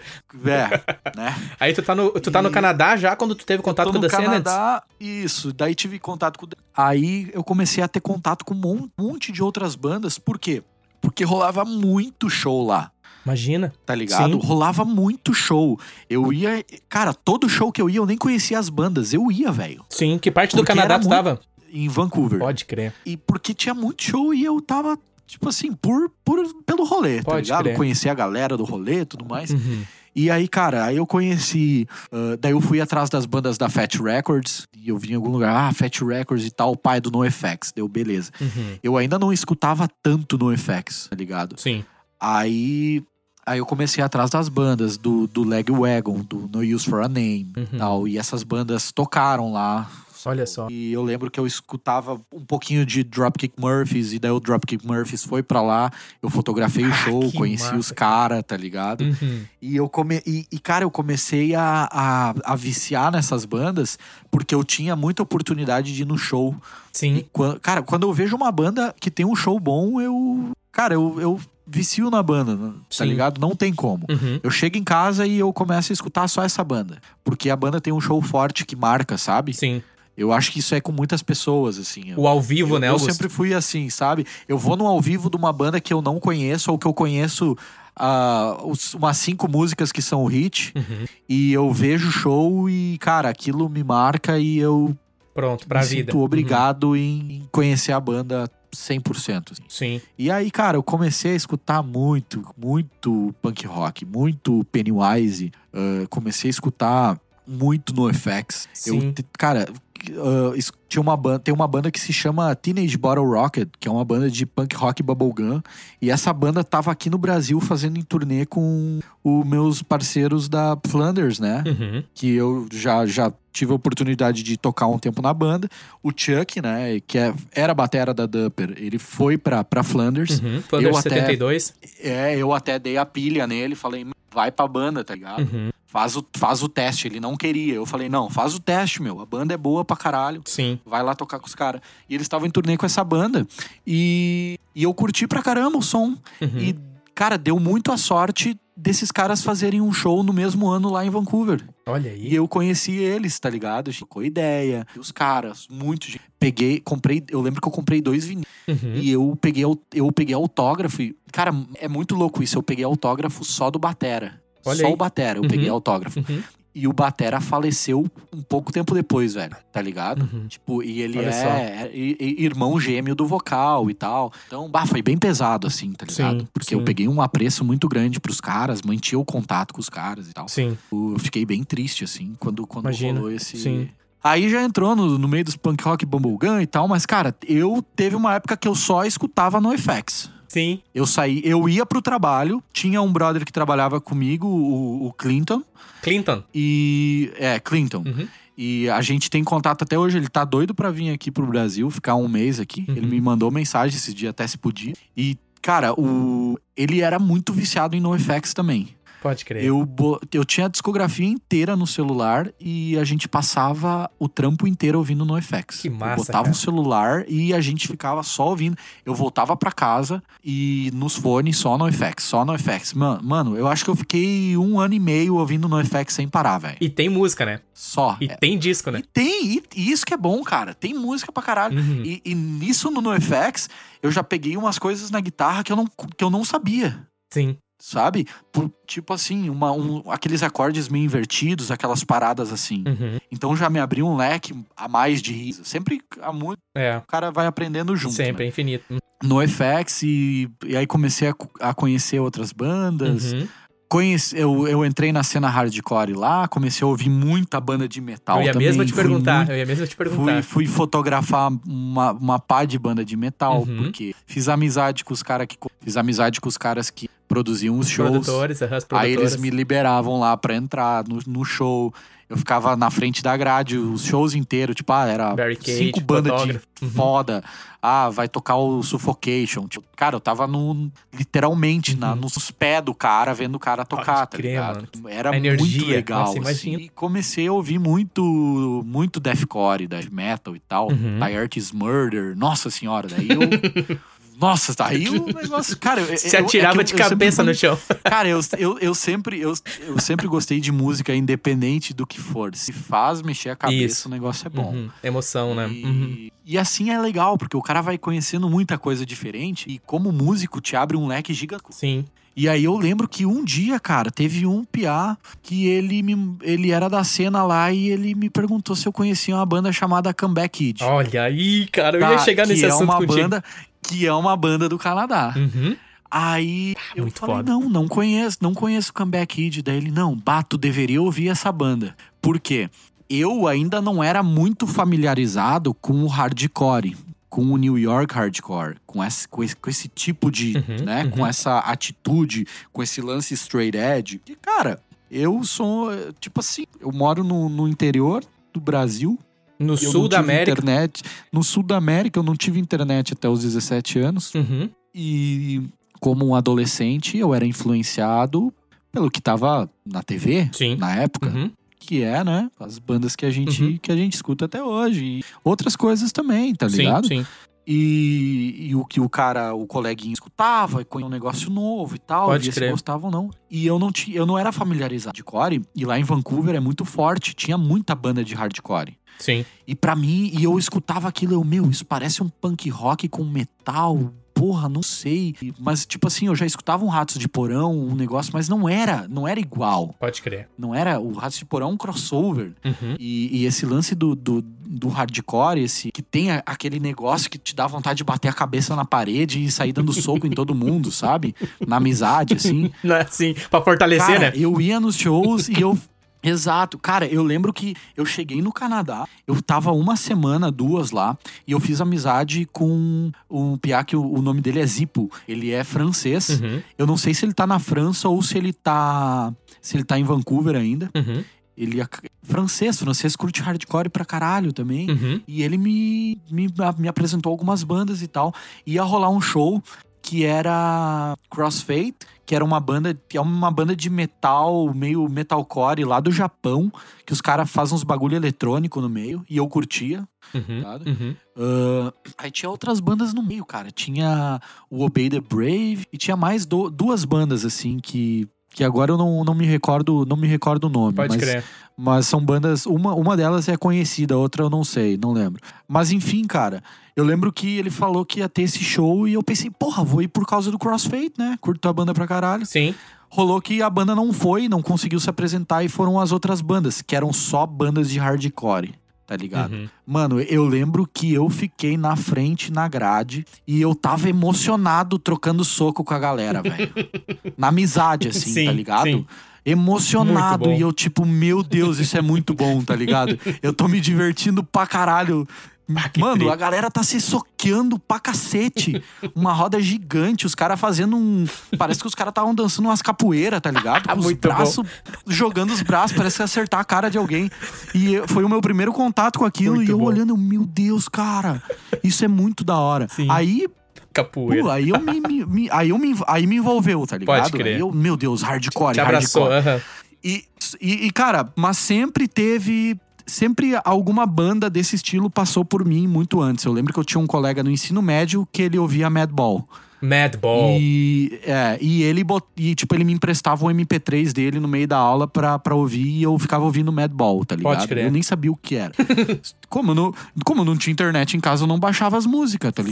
né? Aí tu tá, no, tu tá e... no Canadá já quando tu teve contato com o The Canadá, isso. Daí tive contato com. Aí eu comecei a ter contato com um monte de outras bandas. Por quê? Porque rolava muito show lá. Imagina. Tá ligado? Sim. Rolava muito show. Eu ia. Cara, todo show que eu ia, eu nem conhecia as bandas. Eu ia, velho. Sim, que parte do Canadá tu muito... tava? Em Vancouver. Pode crer. E porque tinha muito show e eu tava, tipo assim, por, por pelo rolê, tá Pode tá ligado? Crer. Conhecer a galera do rolê e tudo mais. Uhum. E aí, cara, aí eu conheci. Uh, daí eu fui atrás das bandas da Fat Records. E eu vi em algum lugar, ah, Fat Records e tal, o pai do NoFX. Deu beleza. Uhum. Eu ainda não escutava tanto NoFX, tá ligado? Sim. Aí. Aí eu comecei atrás das bandas, do, do Leg Wagon, do No Use for a Name uhum. tal. E essas bandas tocaram lá, Olha só. E eu lembro que eu escutava um pouquinho de Dropkick Murphys, e daí o Dropkick Murphys foi pra lá, eu fotografei ah, o show, conheci massa. os caras, tá ligado? Uhum. E eu come... E, e, cara, eu comecei a, a, a, viciar nessas bandas porque eu tinha muita oportunidade de ir no show. Sim. E, cara, quando eu vejo uma banda que tem um show bom, eu. Cara, eu, eu vicio na banda, tá Sim. ligado? Não tem como. Uhum. Eu chego em casa e eu começo a escutar só essa banda. Porque a banda tem um show forte que marca, sabe? Sim. Eu acho que isso é com muitas pessoas, assim. O ao vivo, eu, né, Eu Augusto? sempre fui assim, sabe? Eu vou no ao vivo de uma banda que eu não conheço ou que eu conheço uh, umas cinco músicas que são hit uhum. e eu vejo o show e, cara, aquilo me marca e eu. Pronto, pra me vida. Sinto obrigado uhum. em conhecer a banda 100%. Assim. Sim. E aí, cara, eu comecei a escutar muito, muito punk rock, muito Pennywise. Uh, comecei a escutar muito no FX. Sim. Eu, cara, uh, tinha uma banda, tem uma banda que se chama Teenage Bottle Rocket, que é uma banda de punk rock bubblegum. E essa banda tava aqui no Brasil fazendo em turnê com os meus parceiros da Flanders, né? Uhum. Que eu já, já tive a oportunidade de tocar um tempo na banda. O Chuck, né, que é, era batera da Dupper, ele foi pra, pra Flanders. Uhum. Flanders eu 72. Até, é, eu até dei a pilha nele, falei, vai pra banda, tá ligado? Uhum. Faz o, faz o teste. Ele não queria. Eu falei, não, faz o teste, meu. A banda é boa pra caralho. Sim. Vai lá tocar com os caras. E eles estavam em turnê com essa banda. E, e eu curti pra caramba o som. Uhum. E, cara, deu muito a sorte desses caras fazerem um show no mesmo ano lá em Vancouver. Olha aí. E eu conheci eles, tá ligado? Ficou ideia. E os caras, muito. Peguei, comprei. Eu lembro que eu comprei dois vinis. Uhum. E eu peguei, eu peguei autógrafo. E, cara, é muito louco isso. Eu peguei autógrafo só do Batera. Olha só aí. o Batera, eu uhum. peguei autógrafo. Uhum. E o Batera faleceu um pouco tempo depois, velho. Tá ligado? Uhum. Tipo, e ele é, irmão gêmeo do vocal e tal. Então, bah, foi bem pesado, assim, tá ligado? Sim, Porque sim. eu peguei um apreço muito grande pros caras, mantinha o contato com os caras e tal. Sim. Eu fiquei bem triste, assim, quando, quando Imagina. rolou esse. Sim. Aí já entrou no, no meio dos punk rock bumblegum e tal, mas, cara, eu teve uma época que eu só escutava no FX. Sim. Eu saí, eu ia pro trabalho, tinha um brother que trabalhava comigo, o, o Clinton. Clinton. E. É, Clinton. Uhum. E a gente tem contato até hoje. Ele tá doido pra vir aqui pro Brasil, ficar um mês aqui. Uhum. Ele me mandou mensagem esse dia, até se podia. E, cara, o... ele era muito viciado em NoFX também. Pode crer. Eu, eu tinha a discografia inteira no celular e a gente passava o trampo inteiro ouvindo NoFX. Que Eu massa, botava cara. um celular e a gente ficava só ouvindo. Eu voltava pra casa e nos fones só NoFX, só NoFX. Mano, mano, eu acho que eu fiquei um ano e meio ouvindo NoFX sem parar, velho. E tem música, né? Só. E É. tem disco, E né? tem, e, e isso que é bom, cara. Tem música pra caralho. Uhum. E, e nisso no NoFX, eu já peguei umas coisas na guitarra que eu não, que eu não sabia Sim. Sabe? Por, tipo assim, uma, um- aqueles acordes meio invertidos, aquelas paradas assim. Uhum. Então já me abriu um leque a mais de riso. Sempre a música, É. o cara vai aprendendo junto. Sempre, é Né? infinito. No FX e, e aí comecei a, a conhecer outras bandas. Uhum. Conheci, eu, eu entrei na cena hardcore lá, comecei a ouvir muita banda de metal Eu ia também. mesmo te Fui perguntar. muito- Eu ia mesmo te Fui, perguntar. fui fotografar uma, uma pá de banda de metal, Uhum. porque fiz amizade com os caras que. Fiz amizade com os caras que produziam os shows. Produtores, as produtoras. Aí eles me liberavam lá pra entrar no, no show. Eu ficava na frente da grade, os shows inteiros, tipo, ah, era Barricade, cinco bandas de. Uhum. foda. Ah, vai tocar o Suffocation. Tipo, cara, eu tava no, literalmente na, Uhum. nos pés do cara, vendo o cara tocar, tá crer. Era A energia, muito legal. nossa, assim. E comecei a ouvir muito, muito deathcore, death metal e tal. Uhum. Diartes Murder. Nossa senhora, daí eu... <laughs> Nossa, daí o negócio... Cara, eu, <laughs> Se eu- é atirava eu- de sempre cabeça fui- no chão. <laughs> Cara, eu, eu, eu, sempre, eu, eu sempre gostei de música independente do que for. Se faz mexer a cabeça, Isso. o negócio é bom. Uhum. Emoção, né? E, Uhum. e assim é legal, porque o cara vai conhecendo muita coisa diferente e como músico te abre um leque gigantesco. Sim. E aí eu lembro que um dia, cara, teve um piá que ele, me, ele era da cena lá e ele me perguntou se eu conhecia uma banda chamada Comeback Kid. Olha aí, cara, eu Tá? ia chegar nesse que é assunto uma contigo. banda Que é uma banda do Canadá. Uhum. Aí eu muito falei, foda. não, não conheço, não conheço o Comeback Kid. Daí ele, não, Bato, deveria ouvir essa banda. Por quê? Eu ainda não era muito familiarizado com o hardcore, com o New York hardcore, com esse, com esse, com esse tipo de, Uhum, né, uhum. com essa atitude, com esse lance straight edge. E, cara, eu sou, tipo assim, eu moro no, no interior do Brasil, No eu sul da América. Internet. No sul da América, eu não tive internet até os 17 anos. Uhum. E como um adolescente, eu era influenciado pelo que tava na TV Sim. na época, Uhum. que é, né, as bandas que a gente Uhum. que a gente escuta até hoje e outras coisas também, tá Sim, ligado? sim. E, e o que o cara, o coleguinha escutava, e conhecia um negócio novo e tal, Pode via se gostava ou não. E eu não tinha, eu não era familiarizado de core, e lá em Vancouver é muito forte, tinha muita banda de hardcore. Sim. E pra mim, e eu escutava aquilo, eu, meu, isso parece um punk rock com metal. Porra, não sei. Mas, tipo assim, eu já escutava um Ratos de Porão, um negócio, mas não era, não era igual. Pode crer. Não era. O Ratos de Porão é um crossover. Uhum. E, e esse lance do, do, do hardcore, esse que tem a- aquele negócio que te dá vontade de bater a cabeça na parede e sair dando soco em todo mundo, sabe? Na amizade, assim. <laughs> Não é assim, pra fortalecer, Cara, né? eu ia nos shows e eu. Exato. Cara, eu lembro que eu cheguei no Canadá, eu tava uma semana, duas lá, e eu fiz amizade com um piá que o, o nome dele é Zippo. Ele é francês. Uhum. Eu não sei se ele tá na França ou se ele tá. Se ele tá em Vancouver ainda. Uhum. Ele é francês, francês curte hardcore pra caralho também. Uhum. E ele me, me, me apresentou algumas bandas e tal. Ia rolar um show que era Crossfade, que era uma banda, é uma banda de metal, meio metalcore lá do Japão, que os caras fazem uns bagulho eletrônico no meio, e eu curtia. Uhum. Ligado? Uhum. Ah, aí tinha outras bandas no meio, cara. Tinha o Obey the Brave e tinha mais do- duas bandas assim que que agora eu não, não me recordo, não me recordo o nome, Pode mas crer. Mas são bandas. Uma, uma delas é conhecida, a outra eu não sei, não lembro. Mas enfim, cara, eu lembro que ele falou que ia ter esse show e eu pensei, porra, vou ir por causa do Crossfade, né? Curto a banda pra caralho. Sim. Rolou que a banda não foi, não conseguiu se apresentar e foram as outras bandas, que eram só bandas de hardcore, tá ligado? Uhum. Mano, eu lembro que eu fiquei na frente, na grade, e eu tava emocionado trocando soco com a galera, velho. <laughs> na amizade, assim, Sim, tá ligado? sim. Emocionado. E eu, tipo, meu Deus, isso é muito bom, tá ligado? Eu tô me divertindo pra caralho Ah, Mano, a galera tá se soqueando pra cacete. Uma roda gigante, os caras fazendo um. Parece que os caras estavam dançando umas capoeiras, tá ligado? <laughs> Com os braços, jogando os braços, parece que acertar a cara de alguém. E foi o meu primeiro contato com aquilo. Muito e eu bom. olhando, meu Deus, cara, isso é muito da hora. Sim. Aí, Capoeira. aí eu me, me- me- aí eu me, aí me envolveu, tá ligado? Pode crer. Aí eu, meu Deus, hardcore, Te abraçou. hardcore. aham. E, e, e, cara, mas sempre teve. Sempre alguma banda desse estilo passou por mim muito antes. Eu lembro que eu tinha um colega no ensino médio que ele ouvia Madball. Madball. E, é, e ele bot, e, tipo, ele me emprestava o MP3 dele no meio da aula pra, pra ouvir e eu ficava ouvindo Madball, tá ligado? Pode crer. Eu nem sabia o que era. <laughs> como, eu não, como eu não tinha internet em casa, eu não baixava as músicas, tá Sim.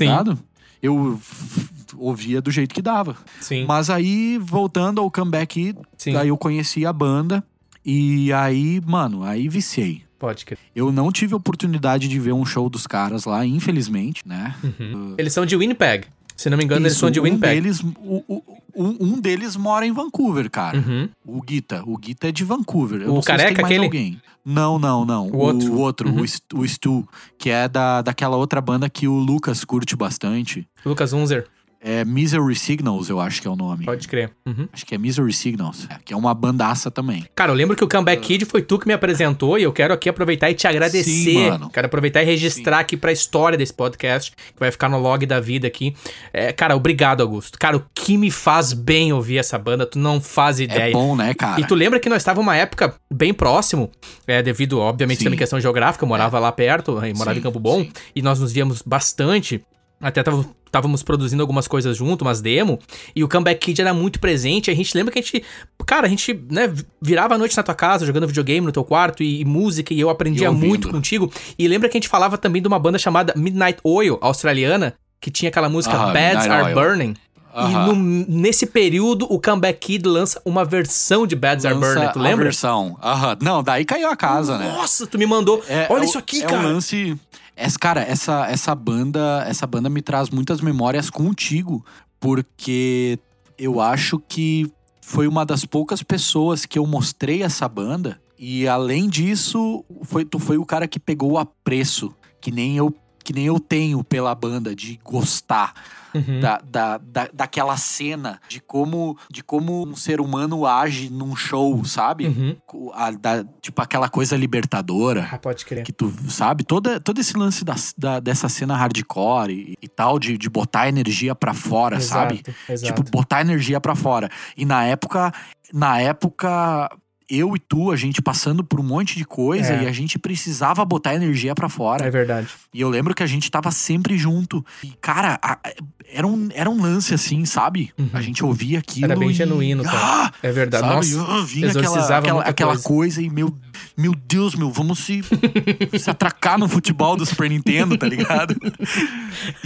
Eu ouvia do jeito que dava. Sim, Mas aí, voltando ao comeback sim. Aí eu conheci a banda e aí, mano, aí viciei. Pode crer. Eu não tive oportunidade de ver um show dos caras lá, infelizmente, né? Uhum. Eles são de Winnipeg. Se não me engano, eles Isso, são de um Winnipeg. deles, o- o- um, um deles mora em Vancouver, cara. Uhum. O Guita. O Guita é de Vancouver. Eu O careca, aquele? alguém. Não, não, não. O outro. O outro, Uhum. o, Stu, o Stu, que é da, daquela outra banda que o Lucas curte bastante. Lucas Unzer. É Misery Signals, eu acho que é o nome. Pode crer. Uhum. Acho que é Misery Signals, é, que é uma bandaça também. Cara, eu lembro que o Comeback Kid foi tu que me apresentou e eu quero aqui aproveitar e te agradecer. Sim, mano. Quero aproveitar e registrar aqui pra história desse podcast, que vai ficar no log da vida aqui. É, cara, obrigado, Augusto. Cara, o que me faz bem ouvir essa banda, tu não faz ideia. É bom, né, cara? E tu lembra que nós estávamos uma época bem próximo, é, devido, obviamente, Sim. também questão geográfica, eu morava lá perto, morava Sim, em Campo Bom, sim. e nós nos víamos bastante. Até tava- estávamos produzindo algumas coisas junto, umas demo, e o Comeback Kid era muito presente. A gente lembra que a gente, cara, a gente, né, virava a noite na tua casa, jogando videogame no teu quarto e, e música, e eu aprendia muito contigo. E lembra que a gente falava também de uma banda chamada Midnight Oil, australiana, que tinha aquela música Bads Midnight Are Oil. Burning. E no- nesse período, o Comeback Kid lança uma versão de Bads Are Burning, tu a lembra? versão. Aham. Não, daí caiu a casa, né? Nossa, tu me mandou. É- Olha é isso aqui, é cara. Um lance. Essa, cara, essa, essa banda, essa banda me traz muitas memórias contigo, porque eu acho que foi uma das poucas pessoas que eu mostrei essa banda e além disso, foi tu foi o cara que pegou o apreço que nem eu que nem eu tenho pela banda de gostar Uhum. da, da, da, daquela cena de como de como um ser humano age num show, sabe? Uhum. A- da- tipo aquela coisa libertadora. Ah, pode crer. Que tu sabe, toda, todo esse lance da, da- dessa cena hardcore e, e tal, de, de botar energia pra fora, sabe? Exato. Tipo, botar energia pra fora. E na época, na época, eu e tu, a gente passando por um monte de coisa É. e a gente precisava botar energia pra fora. É verdade. E eu lembro que a gente tava sempre junto. E, cara, a- era, um, era um lance assim, sabe? Uhum. A gente ouvia aquilo. Era bem e- genuíno, cara. Ah! É verdade. Sabe? Nossa. Eu vinha aquela, aquela, aquela coisa. coisa. e, meu, meu Deus, meu, vamos se, <laughs> se atracar no futebol do Super Nintendo, tá ligado?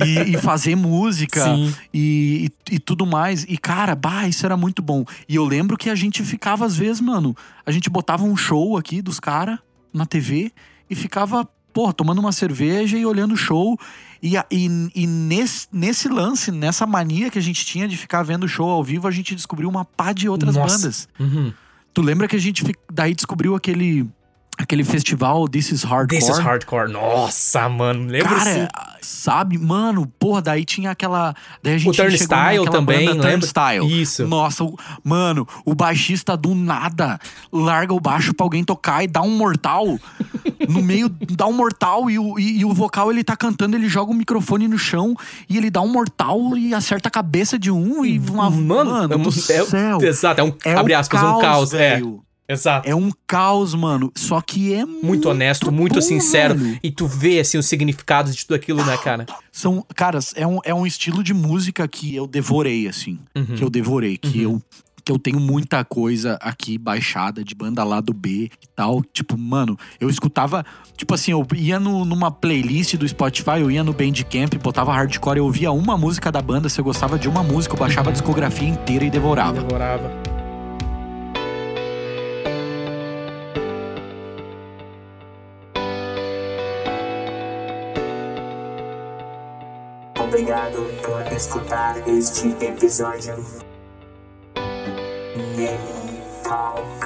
E, e fazer música e, e, e tudo mais. E, cara, bah, isso era muito bom. E eu lembro que a gente ficava, às vezes, mano, a gente botava um show aqui dos caras na TV e ficava, pô, tomando uma cerveja e olhando o show. E, e, e nesse, nesse lance, nessa mania que a gente tinha de ficar vendo o show ao vivo, a gente descobriu uma pá de outras Nossa. bandas. Uhum. Tu lembra que a gente daí descobriu aquele, aquele festival This is Hardcore? This is hardcore. Nossa, mano. Lembro Cara, sim. sabe, mano, porra, daí tinha aquela. Daí a gente O naquela também, banda lembra? Turnstile. Isso. Nossa, o- mano, o baixista do nada larga o baixo pra alguém tocar e dá um mortal. no meio, dá um mortal e o, e, e o vocal ele tá cantando, ele joga o microfone no chão e ele dá um mortal e acerta a cabeça de um e uma. Mano, é um- do é- céu. Exato, é um, É abre aspas, um caos. É, velho. Exato. É um caos, mano. Só que é muito, Muito honesto, muito bom, sincero. velho. E tu vê, assim, os significados de tudo aquilo, né, cara? São, caras, é um, é um estilo de música que eu devorei, assim. Uhum. Que eu devorei, que eu. Que eu tenho muita coisa aqui baixada de banda lá do B e tal. Tipo, mano, eu escutava. Tipo assim, eu ia no- numa playlist do Spotify, eu ia no Bandcamp, botava hardcore, eu ouvia uma música da banda. Se eu gostava de uma música, eu baixava a discografia inteira e devorava. Devorava. Obrigado por escutar este episódio. Game Talk.